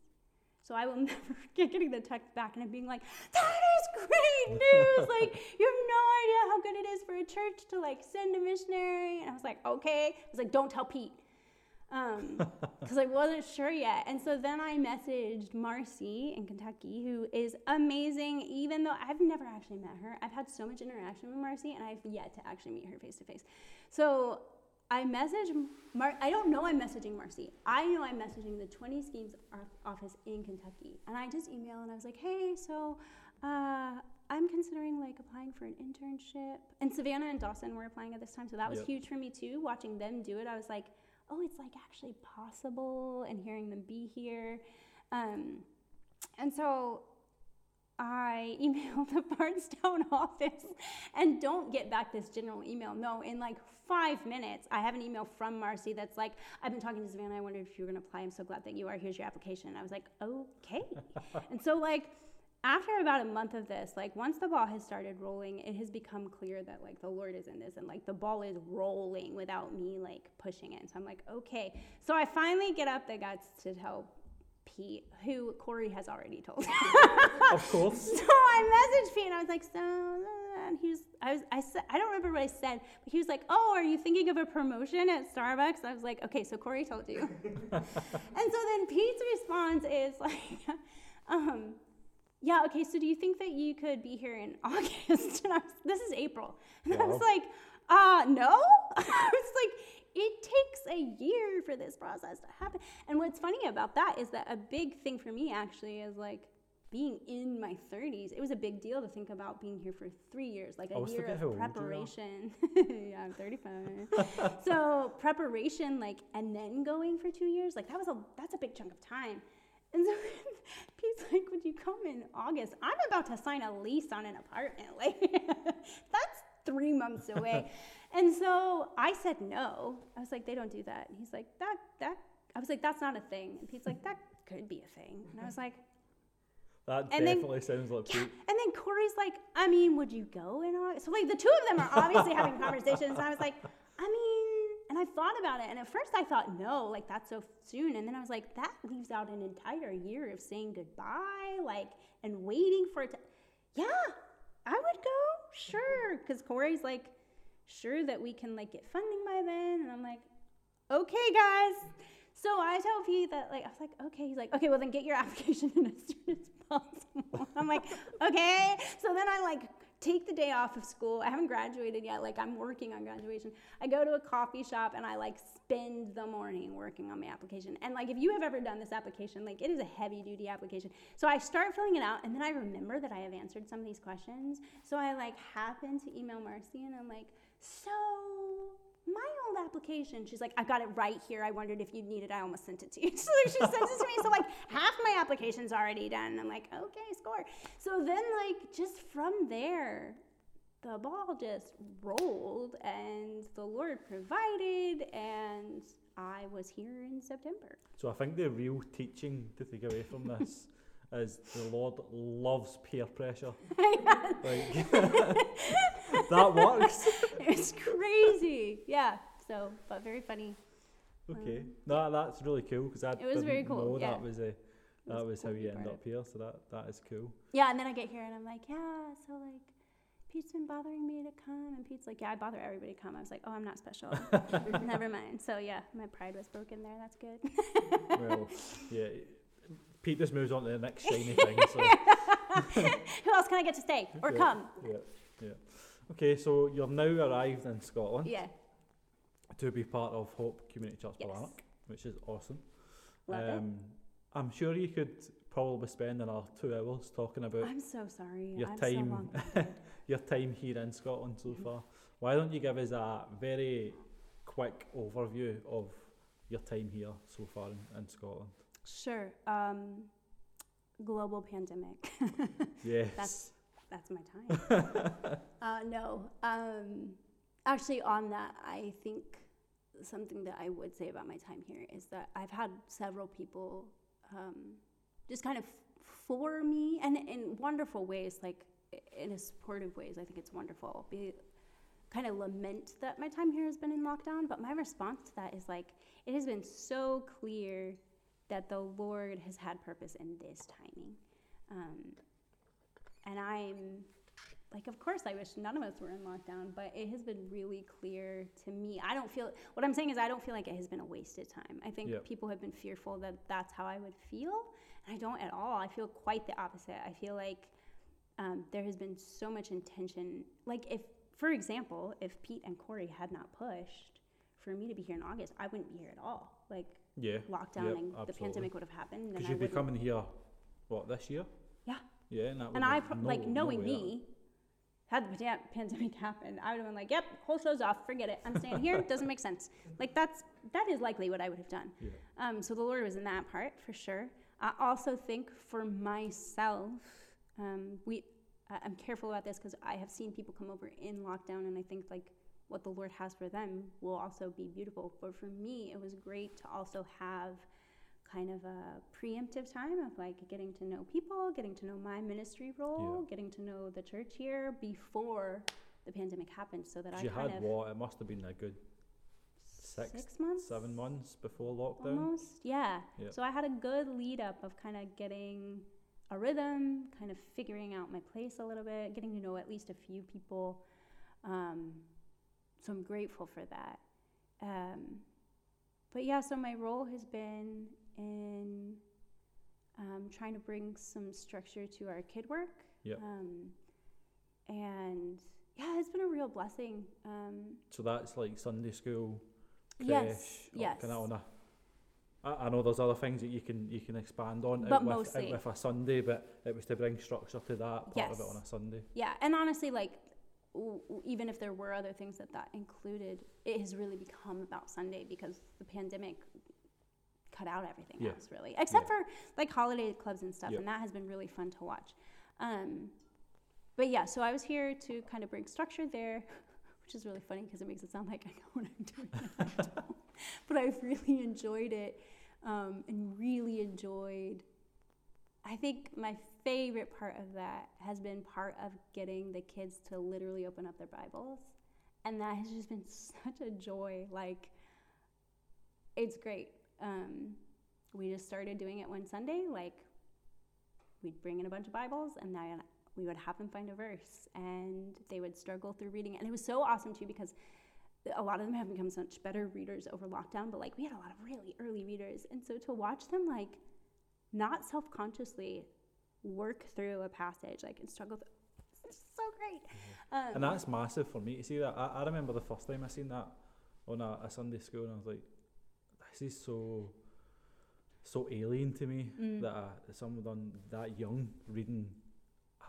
So I will never forget getting the text back and it being like, that is great news. like, you have no idea how good it is for a church to like send a missionary. And I was like, okay. I was like, don't tell Pete. Um, because I wasn't sure yet. And so then I messaged Marcy in Kentucky, who is amazing, even though I've never actually met her. I've had so much interaction with Marcy, and I've yet to actually meet her face to face. So I messaged Mar- I don't know I'm messaging Marcy. I know I'm messaging the 20 schemes office in Kentucky. And I just emailed and I was like, hey, so uh, I'm considering like applying for an internship. And Savannah and Dawson were applying at this time, so that was Yep. huge for me too. Watching them do it, I was like, oh, it's like actually possible, and hearing them be here. Um, and so I emailed the Bardstown office and don't get back this general email. No, in like five minutes, I have an email from Marcy that's like, I've been talking to Savannah. I wondered if you were going to apply. I'm so glad that you are. Here's your application. And I was like, okay. and so, like, after about a month of this, like, once the ball has started rolling, it has become clear that, like, the Lord is in this and, like, the ball is rolling without me, like, pushing it. And So I'm like, okay. So I finally get up the guts to tell Pete, who Corey has already told. Of course. So I messaged Pete and I was like, so, and he was, I was, I said, I don't remember what I said, but he was like, oh, are you thinking of a promotion at Starbucks? I was like, okay, so Corey told you. and so then Pete's response is like, um, yeah, okay, so do you think that you could be here in August? And I was, this is April. And I was like, uh, no. I was like, it takes a year for this process to happen. And what's funny about that is that a big thing for me actually is like being in my 30s. It was a big deal to think about being here for three years, like a always year of old you are. preparation. yeah, I'm 35. so preparation, like, and then going for two years, like that was a that's a big chunk of time. And so Pete's like, "Would you come in August? I'm about to sign a lease on an apartment. Like, that's three months away." and so I said no. I was like, "They don't do that." And he's like, "That that." I was like, "That's not a thing." And Pete's like, "That could be a thing." And I was like, That And then- definitely sounds like yeah. And then Corey's like, I mean, would you go in August? So like the two of them are obviously having conversations. And I was like, I mean, And I thought about it, and at first I thought, no, like that's so soon. And then I was like, that leaves out an entire year of saying goodbye, like, and waiting for it to. Yeah, I would go, sure. Because Corey's like, sure that we can like get funding by then. And I'm like, okay, guys. So I tell Pete that like I was like, okay. He's like, okay, well then get your application in as soon as possible. I'm like, okay. So then I like take the day off of school. I haven't graduated yet. Like I'm working on graduation. I go to a coffee shop and I like spend the morning working on my application. And like if you have ever done this application, like it is a heavy duty application. So I start filling it out and then I remember that I have answered some of these questions. So I like happen to email Marcy and I'm like, so my old application. She's like, I've got it right here. I wondered if you'd need it. I almost sent it to you. So she sends it to me. So like half my application's already done. I'm like, okay, score. So then like just from there, the ball just rolled and the Lord provided and I was here in September. So I think the real teaching to take away from this is the Lord loves peer pressure. like, that works. It's crazy. Yeah. So, but very funny. Okay, no, that's really cool because I It was didn't very cool, yeah. that was a that was was how cool you end up here. So that that is cool. Yeah, and then I get here and I'm like, yeah, so like Pete's been bothering me to come and Pete's like, yeah, I bother everybody to come. I was like, oh, I'm not special. Never mind. So yeah, my pride was broken there. That's good. well, yeah. Pete just moves on to the next shiny thing. So Who else can I get to stay or Yeah. come? yeah, yeah. Okay, so you're now arrived in Scotland Yeah, to be part of Hope Community Church Yes. Ballanach, which is awesome. love it. Um, I'm sure you could probably spend another two hours talking about I'm so sorry. your I'm time- so your time here in Scotland so Mm-hmm. far. Why don't you give us a very quick overview of your time here so far in, in Scotland? Sure. Um, global pandemic. Yes. That's that's my time. uh, no. Um, actually, on that, I think something that I would say about my time here is that I've had several people um, just kind of for me and in wonderful ways, like in a supportive ways. I think it's wonderful. Be, kind of lament that my time here has been in lockdown, but my response to that is like it has been so clear that the Lord has had purpose in this timing. Um, and I'm like, of course, I wish none of us were in lockdown, but it has been really clear to me. I don't feel, what I'm saying is, I don't feel like it has been a wasted time. I think Yep. people have been fearful that that's how I would feel, and I don't at all. I feel quite the opposite. I feel like um, there has been so much intention. Like, if, for example, if Pete and Corey had not pushed for me to be here in August, I wouldn't be here at all. Like, yeah. lockdown Yep, and the pandemic would have happened. Because I you'd be wouldn't- coming here, what, this year? Yeah. Yeah, and that And I, pro- no- like, knowing no me, had the pan- pandemic happened, I would have been like, yep, whole show's off, forget it. I'm staying here, doesn't make sense. Like, that's, that is likely what I would have done. Yeah. Um, so the Lord was in that part, for sure. I also think for myself, um, we, I- I'm careful about this because I have seen people come over in lockdown, and I think, like, what the Lord has for them will also be beautiful. But for me, it was great to also have kind of a preemptive time of like getting to know people, getting to know my ministry role, Yeah. getting to know the church here before the pandemic happened, so that I you kind had of what? It must have been a good six, six months, seven months before lockdown. almost, yeah. Yeah. So I had a good lead up of kind of getting a rhythm, kind of figuring out my place a little bit, getting to know at least a few people. Um, so I'm grateful for that. Um, but yeah, so my role has been in um, trying to bring some structure to our kid work. Um, and yeah, it's been a real blessing. Um, So that's like Sunday school, creche, yes, yes. on a- I, I know there's other things that you can you can expand on But out with, mostly- out with a Sunday, but it was to bring structure to that part of it on a Sunday. Yeah, and honestly, like, even if there were other things that that included, it has really become about Sunday because the pandemic cut out everything Yeah. else, really, except Yeah. for like holiday clubs and stuff, and that has been really fun to watch. Um, but yeah, so I was here to kind of bring structure there, which is really funny because it makes it sound like I know what I'm doing. I but I've really enjoyed it um, and really enjoyed I think my favorite part of that has been part of getting the kids to literally open up their Bibles. And that has just been such a joy. Like, it's great. Um, we just started doing it one Sunday. Like, we'd bring in a bunch of Bibles, and then we would have them find a verse, and they would struggle through reading. And it was so awesome too because a lot of them have become such better readers over lockdown. But like, we had a lot of really early readers, and so to watch them like not self-consciously work through a passage like and struggle through, it's so great. Um, And that's massive for me to see that. I, I remember the first time I seen that on a, a Sunday school, and I was like, "This is so, so alien to me Mm. that uh, someone that young reading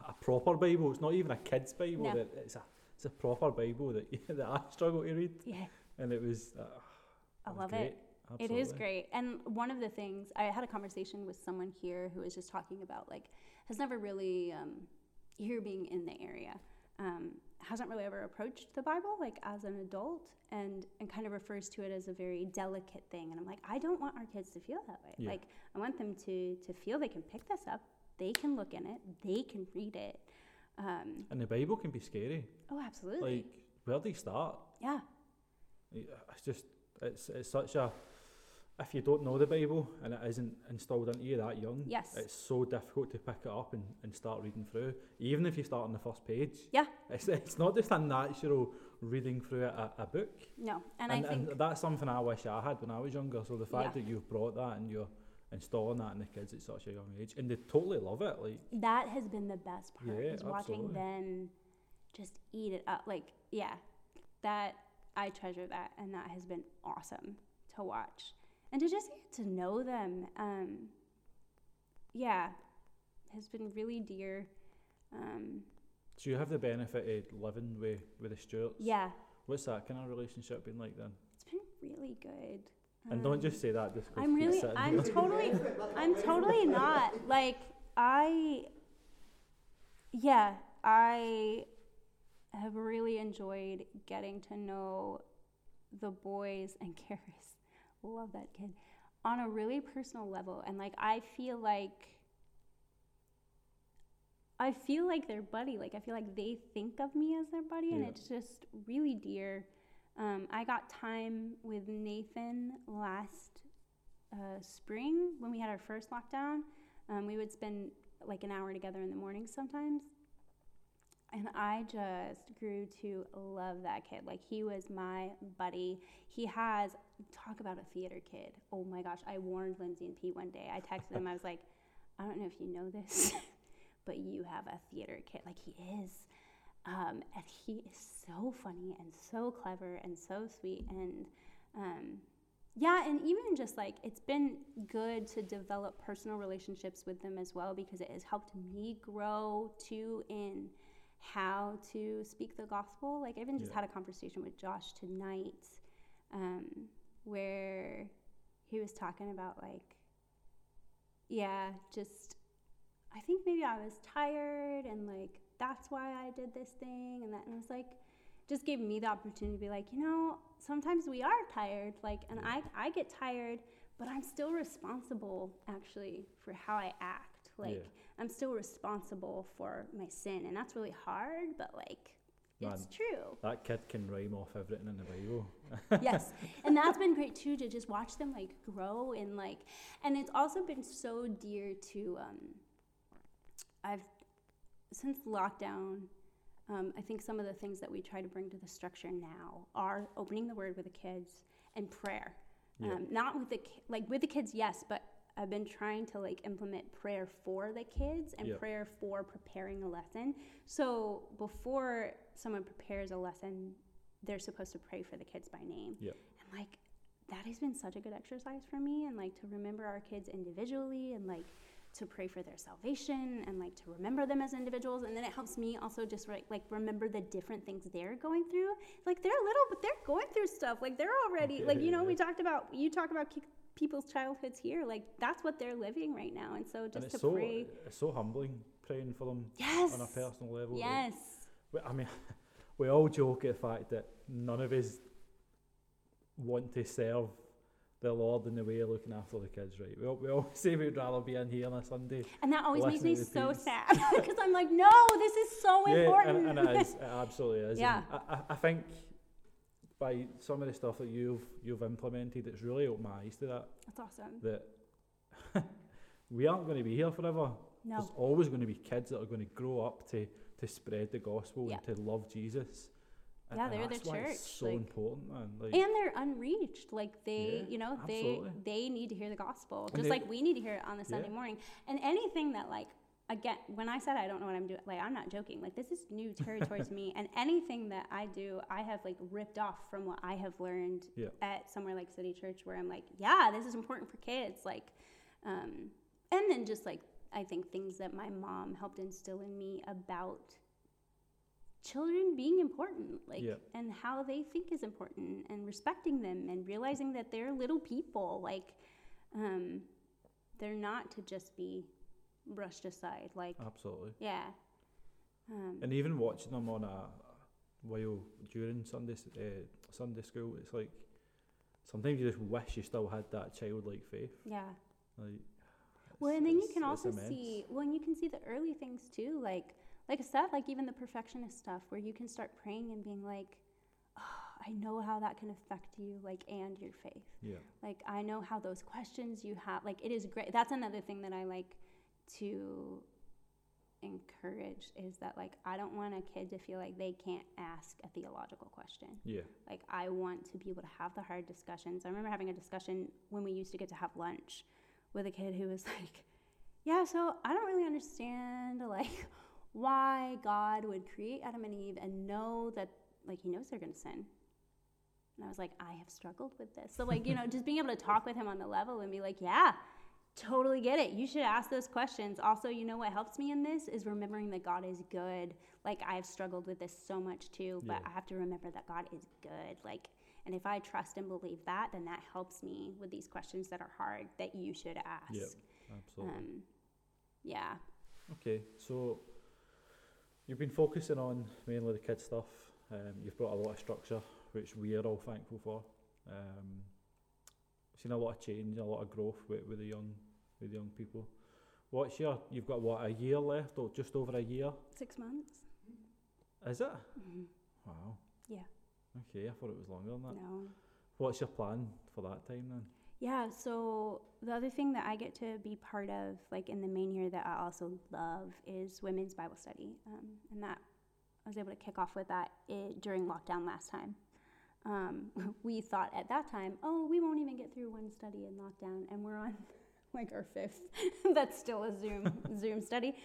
a proper Bible. It's not even a kid's Bible. No. That it's a it's a proper Bible that that I struggle to read, yeah, and it was. Uh, I love great. it. It is great. And one of the things, I had a conversation with someone here who was just talking about, like, has never really, um, here being in the area, um, hasn't really ever approached the Bible, like, as an adult, and, and kind of refers to it as a very delicate thing. And I'm like, I don't want our kids to feel that way. Yeah. Like, I want them to, to feel they can pick this up, they can look in it, they can read it. Um, And the Bible can be scary. oh, absolutely. Like, where do you start? yeah. Yeah, It's just it's it's such a if you don't know the Bible and it isn't installed into you that young, Yes. it's so difficult to pick it up and, and start reading through. Even if you start on the first page. Yeah. It's it's not just a natural reading through a, a book. No. And, And, I think. and that's something I wish I had when I was younger. So the fact Yeah. that you've brought that and you're installing that in the kids at such a young age and they totally love it. Like that has been the best part Yeah, is watching absolutely. them just eat it up like yeah that i treasure that and that has been awesome to watch and to just get to know them um, yeah has been really dear um, so you have the benefit of living with, with the Stuarts? yeah What's that kind of relationship been like then? it's been really good And don't Um, just say that just 'cause i'm really i'm here. totally I'm totally not. Like I yeah, I have really enjoyed getting to know the boys and Karis. Love that kid. On a really personal level and like I feel like I feel like their buddy. Like I feel like they think of me as their buddy and it's just really dear. Um, I got time with Nathan last uh, spring when we had our first lockdown. Um, we would spend like an hour together in the morning sometimes. And I just grew to love that kid. Like, he was my buddy. He has, talk about a theater kid. Oh my gosh. I warned Lindsay and Pete one day. I texted them, I was like, I don't know if you know this, but you have a theater kid. Like, he is. Um, and he is so funny and so clever and so sweet. And um, yeah, and even just like it's been good to develop personal relationships with them as well because it has helped me grow too in how to speak the gospel. Like I even just Yeah. had a conversation with Josh tonight um, where he was talking about like, yeah, just I think maybe I was tired and like that's why I did this thing and that and it was like just gave me the opportunity to be like, you know, sometimes we are tired, like and I I get tired, but I'm still responsible actually for how I act. Like Yeah. I'm still responsible for my sin and that's really hard, but like it's Man. true. That kid can rhyme off everything in the Bible. yes and that's been great too to just watch them like grow and like and it's also been so dear to um i've since lockdown um, i think some of the things that we try to bring to the structure now are opening the word with the kids and prayer Yeah. um, not with the like with the kids yes but i've been trying to like implement prayer for the kids and Yeah. prayer for preparing a lesson so before someone prepares a lesson they're supposed to pray for the kids by name. Yep. And like that has been such a good exercise for me and like to remember our kids individually and like to pray for their salvation and like to remember them as individuals and then it helps me also just like like remember the different things they're going through. Like they're little but they're going through stuff. Like they're already like you know we talked about you talk about people's childhoods here like that's what they're living right now and so and just it's to so pray it's so humbling praying for them yes on a personal level. yes we- I mean, we all joke at the fact that none of us want to serve the Lord in the way of looking after the kids, right? We all, we all say we'd rather be in here on a Sunday. and that always makes me so sad because I'm like no this is so important and, and it is. It absolutely is. Yeah. I, I think by some of the stuff that you've you've implemented, it's really opened my eyes to that. That's awesome. That we aren't going to be here forever. No. There's always going to be kids that are going to grow up to to spread the gospel Yeah. and to love Jesus. And, Yeah, and they're the that's why it's church, so like- important, man. Like, and they're unreached like they Yeah, you know absolutely. they they need to hear the gospel just they- like we need to hear it on the sunday Yeah. morning and anything that like again when i said i don't know what i'm doing like i'm not joking like this is new territory to me and anything that i do i have like ripped off from what i have learned Yeah. at somewhere like city church where i'm like yeah this is important for kids like um and then just like i think things that my mom helped instill in me about children being important like Yeah. and how they think is important and respecting them and realizing that they're little people like um they're not to just be brushed aside like absolutely. yeah um, And even watching them on a while during Sunday uh, Sunday school, it's like sometimes you just wish you still had that childlike faith. yeah Like, well and then you can also immense. see well and you can see the early things too like like i said like even the perfectionist stuff where you can start praying and being like oh, i know how that can affect you like and your faith Yeah, like i know how those questions you have like it is great that's another thing that i like to encourage is that like i don't want a kid to feel like they can't ask a theological question. Yeah, like i want to be able to have the hard discussions. I remember having a discussion when we used to get to have lunch with a kid who was like yeah so i don't really understand like why god would create adam and eve and know that like he knows they're going to sin. And i was like i have struggled with this. So like you know just being able to talk with him on the level and be like yeah totally get it you should ask those questions also you know what helps me in this is remembering that god is good like i've struggled with this so much too but Yeah. i have to remember that god is good like and if i trust and believe that then that helps me with these questions that are hard that you should ask yeah, absolutely. um, yeah Okay, so you've been focusing on mainly the kids stuff. Um, you've brought a lot of structure, which we are all thankful for. Um, seen a lot of change, a lot of growth with, with the young with the young people. What's your? You've got what a year left, or just over a year? six months Is it? hmm Wow. Yeah. Okay, I thought it was longer than that. no What's your plan for that time then? Yeah, so the other thing that I get to be part of, like in the main year that I also love, is women's Bible study. Um, and that I was able to kick off with that i during lockdown last time. Um, we thought at that time, oh, we won't even get through one study in lockdown, and we're on like our fifth. That's still a Zoom Zoom study.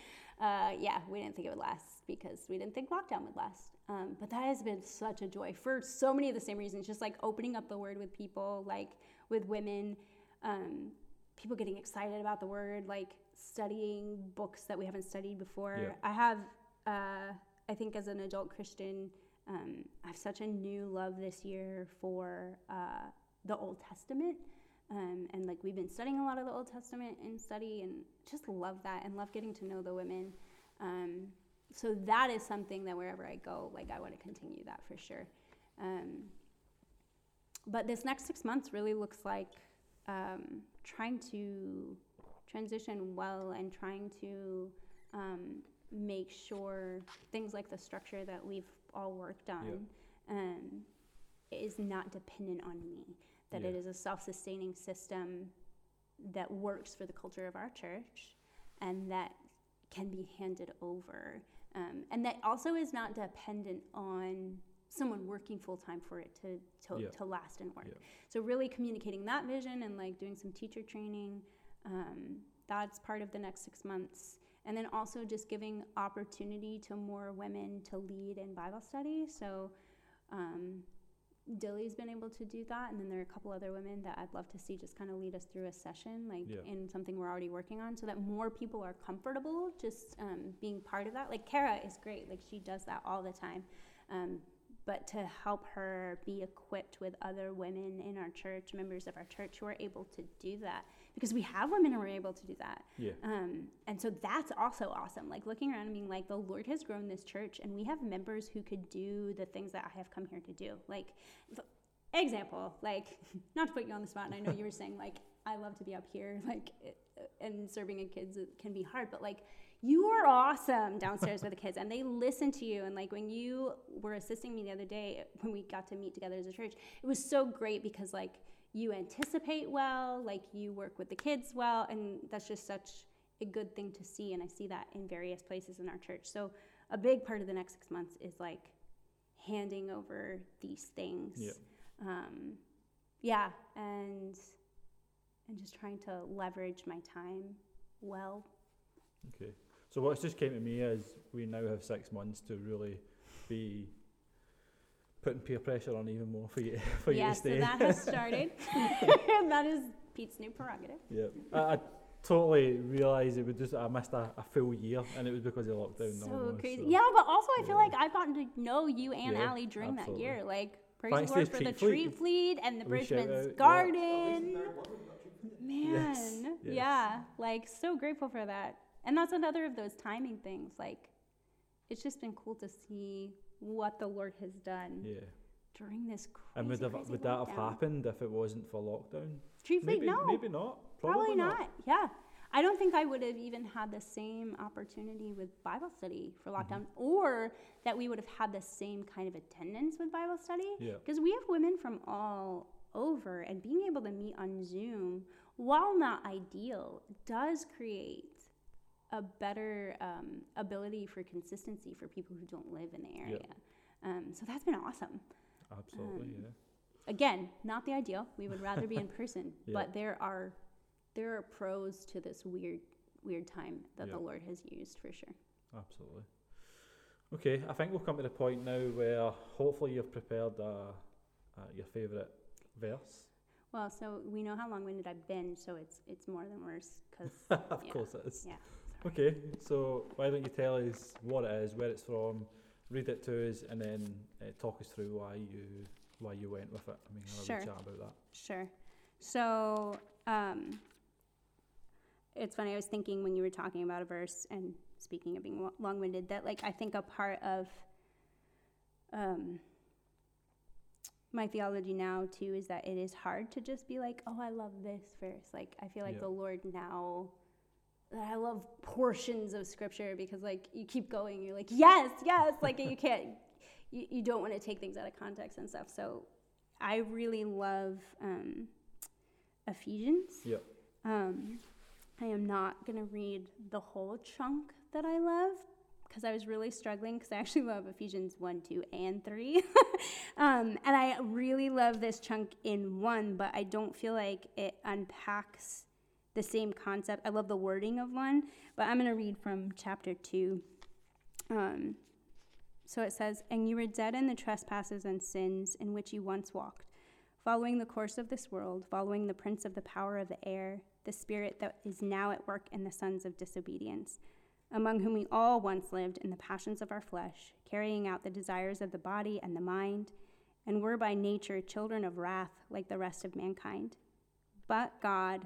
Uh, yeah, we didn't think it would last because we didn't think lockdown would last. Um, but that has been such a joy for so many of the same reasons. Just like opening up the Word with people, like with women, um, people getting excited about the Word, like studying books that we haven't studied before. Yeah. I have, uh, I think, as an adult Christian, um, I have such a new love this year for uh, the Old Testament. Um, and like we've been studying a lot of the Old Testament in study and just love that and love getting to know the women. Um, so that is something that wherever I go, like I want to continue that for sure. Um, but this next six months really looks like um, trying to transition well and trying to um, make sure things like the structure that we've all worked on um, is not dependent on me. That it Yeah. is a self-sustaining system that works for the culture of our church, and that can be handed over, um, and that also is not dependent on someone working full time for it to to, Yeah. to last and work. Yeah. So really communicating that vision and like doing some teacher training, um, that's part of the next six months. And then also just giving opportunity to more women to lead in Bible study. So um, Dilly's been able to do that, and then there are a couple other women that I'd love to see just kind of lead us through a session, like Yeah. in something we're already working on, so that more people are comfortable just um, being part of that. Like Kara is great; like she does that all the time. Um, but to help her be equipped with other women in our church, members of our church who are able to do that, because we have women who are able to do that. Yeah. Um, and so that's also awesome. Like looking around and being like, the Lord has grown this church, and we have members who could do the things that I have come here to do. Like, example, like, not to put you on the spot, and I know you were saying, like, I love to be up here, like, it, and serving in kids can be hard, but like, you are awesome downstairs with the kids and they listen to you and like when you were assisting me the other day when we got to meet together as a church it was so great because like you anticipate well like you work with the kids well and that's just such a good thing to see and i see that in various places in our church so a big part of the next six months is like handing over these things Yeah. um, yeah and and just trying to leverage my time well Okay. So what's just came to me is we now have six months to really be putting peer pressure on even more for you for you yeah, to so stay. that has started. that is Pete's new prerogative. yeah. I, I totally realised it would just I missed a, a full year and it was because of lockdown. So almost, crazy. so- Yeah, but also I feel like I've gotten to know you and Yeah, Allie during absolutely. that year. Like praise Thanks the Lord for the treat tree fleet. fleet and the We shout out, Bridgman's yeah. Garden. Yes, Man, yes. yeah, like so grateful for that. And that's another of those timing things. Like, it's just been cool to see what the Lord has done Yeah. during this crazy, And would, have, would that have happened if it wasn't for lockdown? Fleet, maybe, no, maybe not. probably, not. Yeah, I don't think I would have even had the same opportunity with Bible study for Mm-hmm. lockdown, or that we would have had the same kind of attendance with Bible study. Yeah. Because we have women from all over, and being able to meet on Zoom, while not ideal, does create a better um, ability for consistency for people who don't live in the area. Um, so that's been awesome. Absolutely, Um, yeah. Again, not the ideal. We would rather be in person, Yeah. but there are there are pros to this weird weird time that Yeah. the Lord has used for sure. Absolutely. Okay, I think we'll come to the point now where hopefully you've prepared uh, uh, your favourite verse. Well, so we know how long-winded I've been, so it's it's more than worse because of Yeah. course it is. Yeah. Okay, so why don't you tell us what it is, where it's from, read it to us, and then uh, talk us through why you why you went with it. I mean, a Sure. chat about that. Sure. So, um, it's funny. I was thinking when you were talking about a verse and speaking of being long-winded, that like I think a part of um, my theology now too is that it is hard to just be like, oh, I love this verse. Like I feel like Yeah. the Lord now. That I love portions of scripture because like you keep going, you're like, yes, yes, like you can't, you, you don't want to take things out of context and stuff. So I really love um, Ephesians. Yep. Um, I am not going to read the whole chunk that I love because I was really struggling because I actually love Ephesians 1, 2, and 3. um, and I really love this chunk in 1, but I don't feel like it unpacks the same concept. I love the wording of 1, but I'm going to read from chapter 2. Um, so it says, And you were dead in the trespasses and sins in which you once walked, following the course of this world, following the prince of the power of the air, the spirit that is now at work in the sons of disobedience, among whom we all once lived in the passions of our flesh, carrying out the desires of the body and the mind, and were by nature children of wrath like the rest of mankind. But God,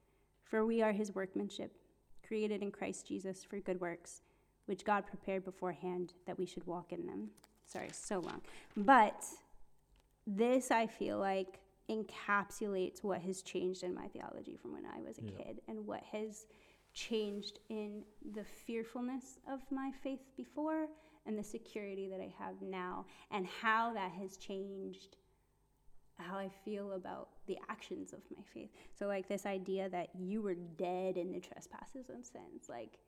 For we are his workmanship, created in Christ Jesus for good works, which God prepared beforehand that we should walk in them. Sorry, so long. But this, I feel like, encapsulates what has changed in my theology from when I was a Yeah. kid and what has changed in the fearfulness of my faith before and the security that I have now, and how that has changed how I feel about the actions of my faith. So, like this idea that you were dead in the trespasses and sins. Like,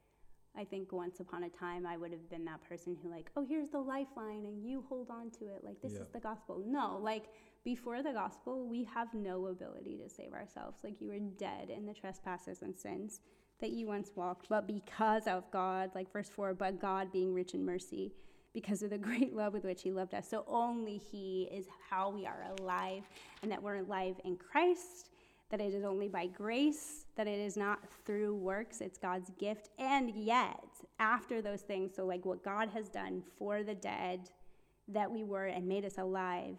I think once upon a time I would have been that person who, like, oh, here's the lifeline and you hold on to it. Like, this Yeah. is the gospel. No, like, before the gospel, we have no ability to save ourselves. Like, you were dead in the trespasses and sins that you once walked. But because of God, like verse 4, but God being rich in mercy, because of the great love with which he loved us. So only he is how we are alive, and that we're alive in Christ, that it is only by grace, that it is not through works, it's God's gift. And yet, after those things, so like what God has done for the dead that we were and made us alive,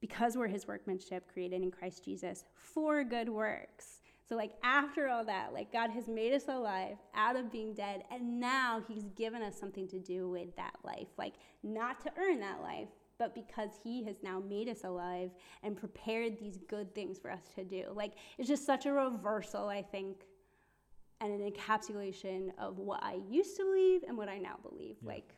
because we're his workmanship created in Christ Jesus for good works. So, like, after all that, like, God has made us alive out of being dead, and now He's given us something to do with that life. Like, not to earn that life, but because He has now made us alive and prepared these good things for us to do. Like, it's just such a reversal, I think, and an encapsulation of what I used to believe and what I now believe. Yeah. Like,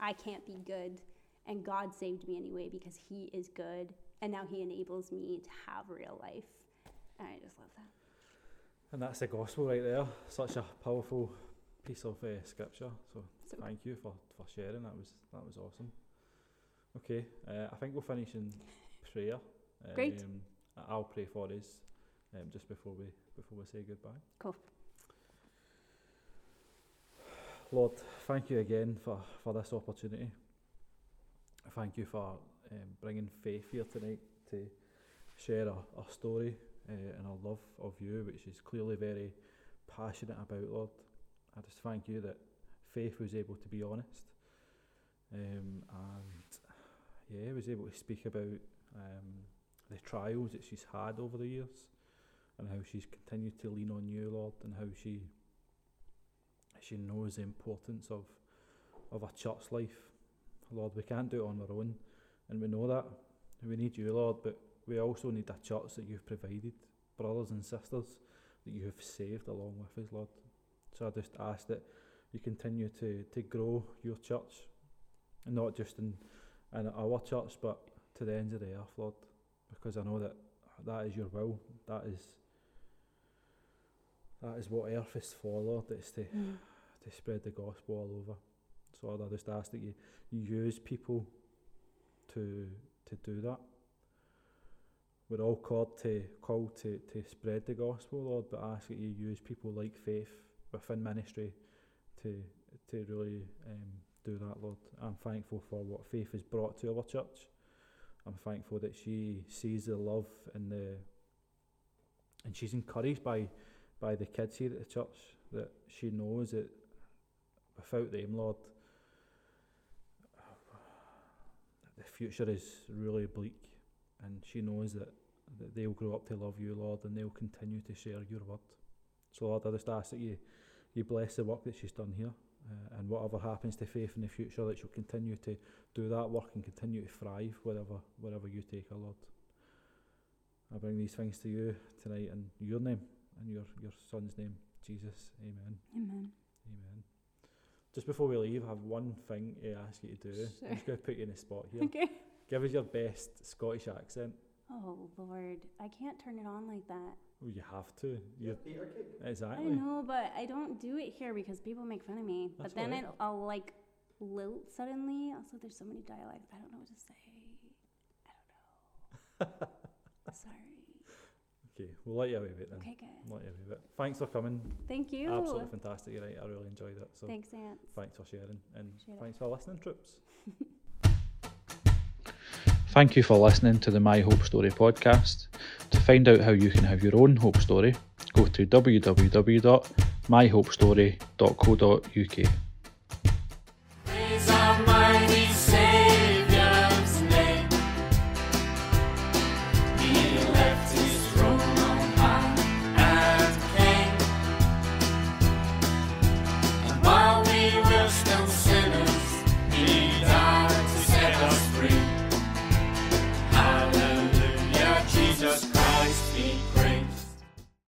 I can't be good, and God saved me anyway because He is good, and now He enables me to have real life. And I just love that. And that's the gospel right there. Such a powerful piece of uh, scripture. So So thank you for, for sharing. That was that was awesome. Okay, uh, I think we'll finish in prayer. Great. Um, I'll pray for us um, just before we before we say goodbye. Cool. Lord, thank you again for, for this opportunity. Thank you for um, bringing faith here tonight to share our, our story uh, and our love of you, which is clearly very passionate about, Lord. I just thank you that faith was able to be honest um, and yeah, was able to speak about um, the trials that she's had over the years and how she's continued to lean on you, Lord, and how she she knows the importance of of a church life. Lord, we can't do it on our own, and we know that. We need you, Lord, but we also need a church that you've provided, brothers and sisters that you have saved along with us, Lord. So I just ask that you continue to, to grow your church, and not just in, in our church, but to the ends of the earth, Lord, because I know that that is your will. That is that is what earth is for, Lord. It's to mm. to spread the gospel all over. So Lord, I just ask that you, you use people to to do that. We're all called to called to, to spread the gospel, Lord, but ask that you use people like faith within ministry to to really um, do that, Lord. I'm thankful for what faith has brought to our church. I'm thankful that she sees the love and the and she's encouraged by by the kids here at the church that she knows that without them, Lord, the future is really bleak, and she knows that, that they'll grow up to love you, Lord, and they'll continue to share your word. So, Lord, I just ask that you, you bless the work that she's done here, uh, and whatever happens to faith in the future, that she'll continue to do that work and continue to thrive wherever, wherever you take her, Lord. I bring these things to you tonight in your name and your, your son's name, Jesus. Amen. Amen. Amen. Just before we leave, I have one thing to ask you to do. Sure. I'm just going to put you in the spot here. Okay. Give us your best Scottish accent. Oh Lord, I can't turn it on like that. Oh, you have to. You Peter King. I exactly. know, but I don't do it here because people make fun of me. That's but then alright. it, I'll like lilt suddenly. Also, there's so many dialects. I don't know what to say. I don't know. Sorry. Okay, we'll let you away with it then. Okay, good. We'll let you away with it. Thanks for coming. Thank you. Absolutely fantastic. You're right. I really enjoyed it. So Thanks, Ants. thanks for sharing and Appreciate it. thanks for listening, troops. Thank you for listening to the My Hope Story podcast. To find out how you can have your own hope story, go to www.myhopestory.co.uk.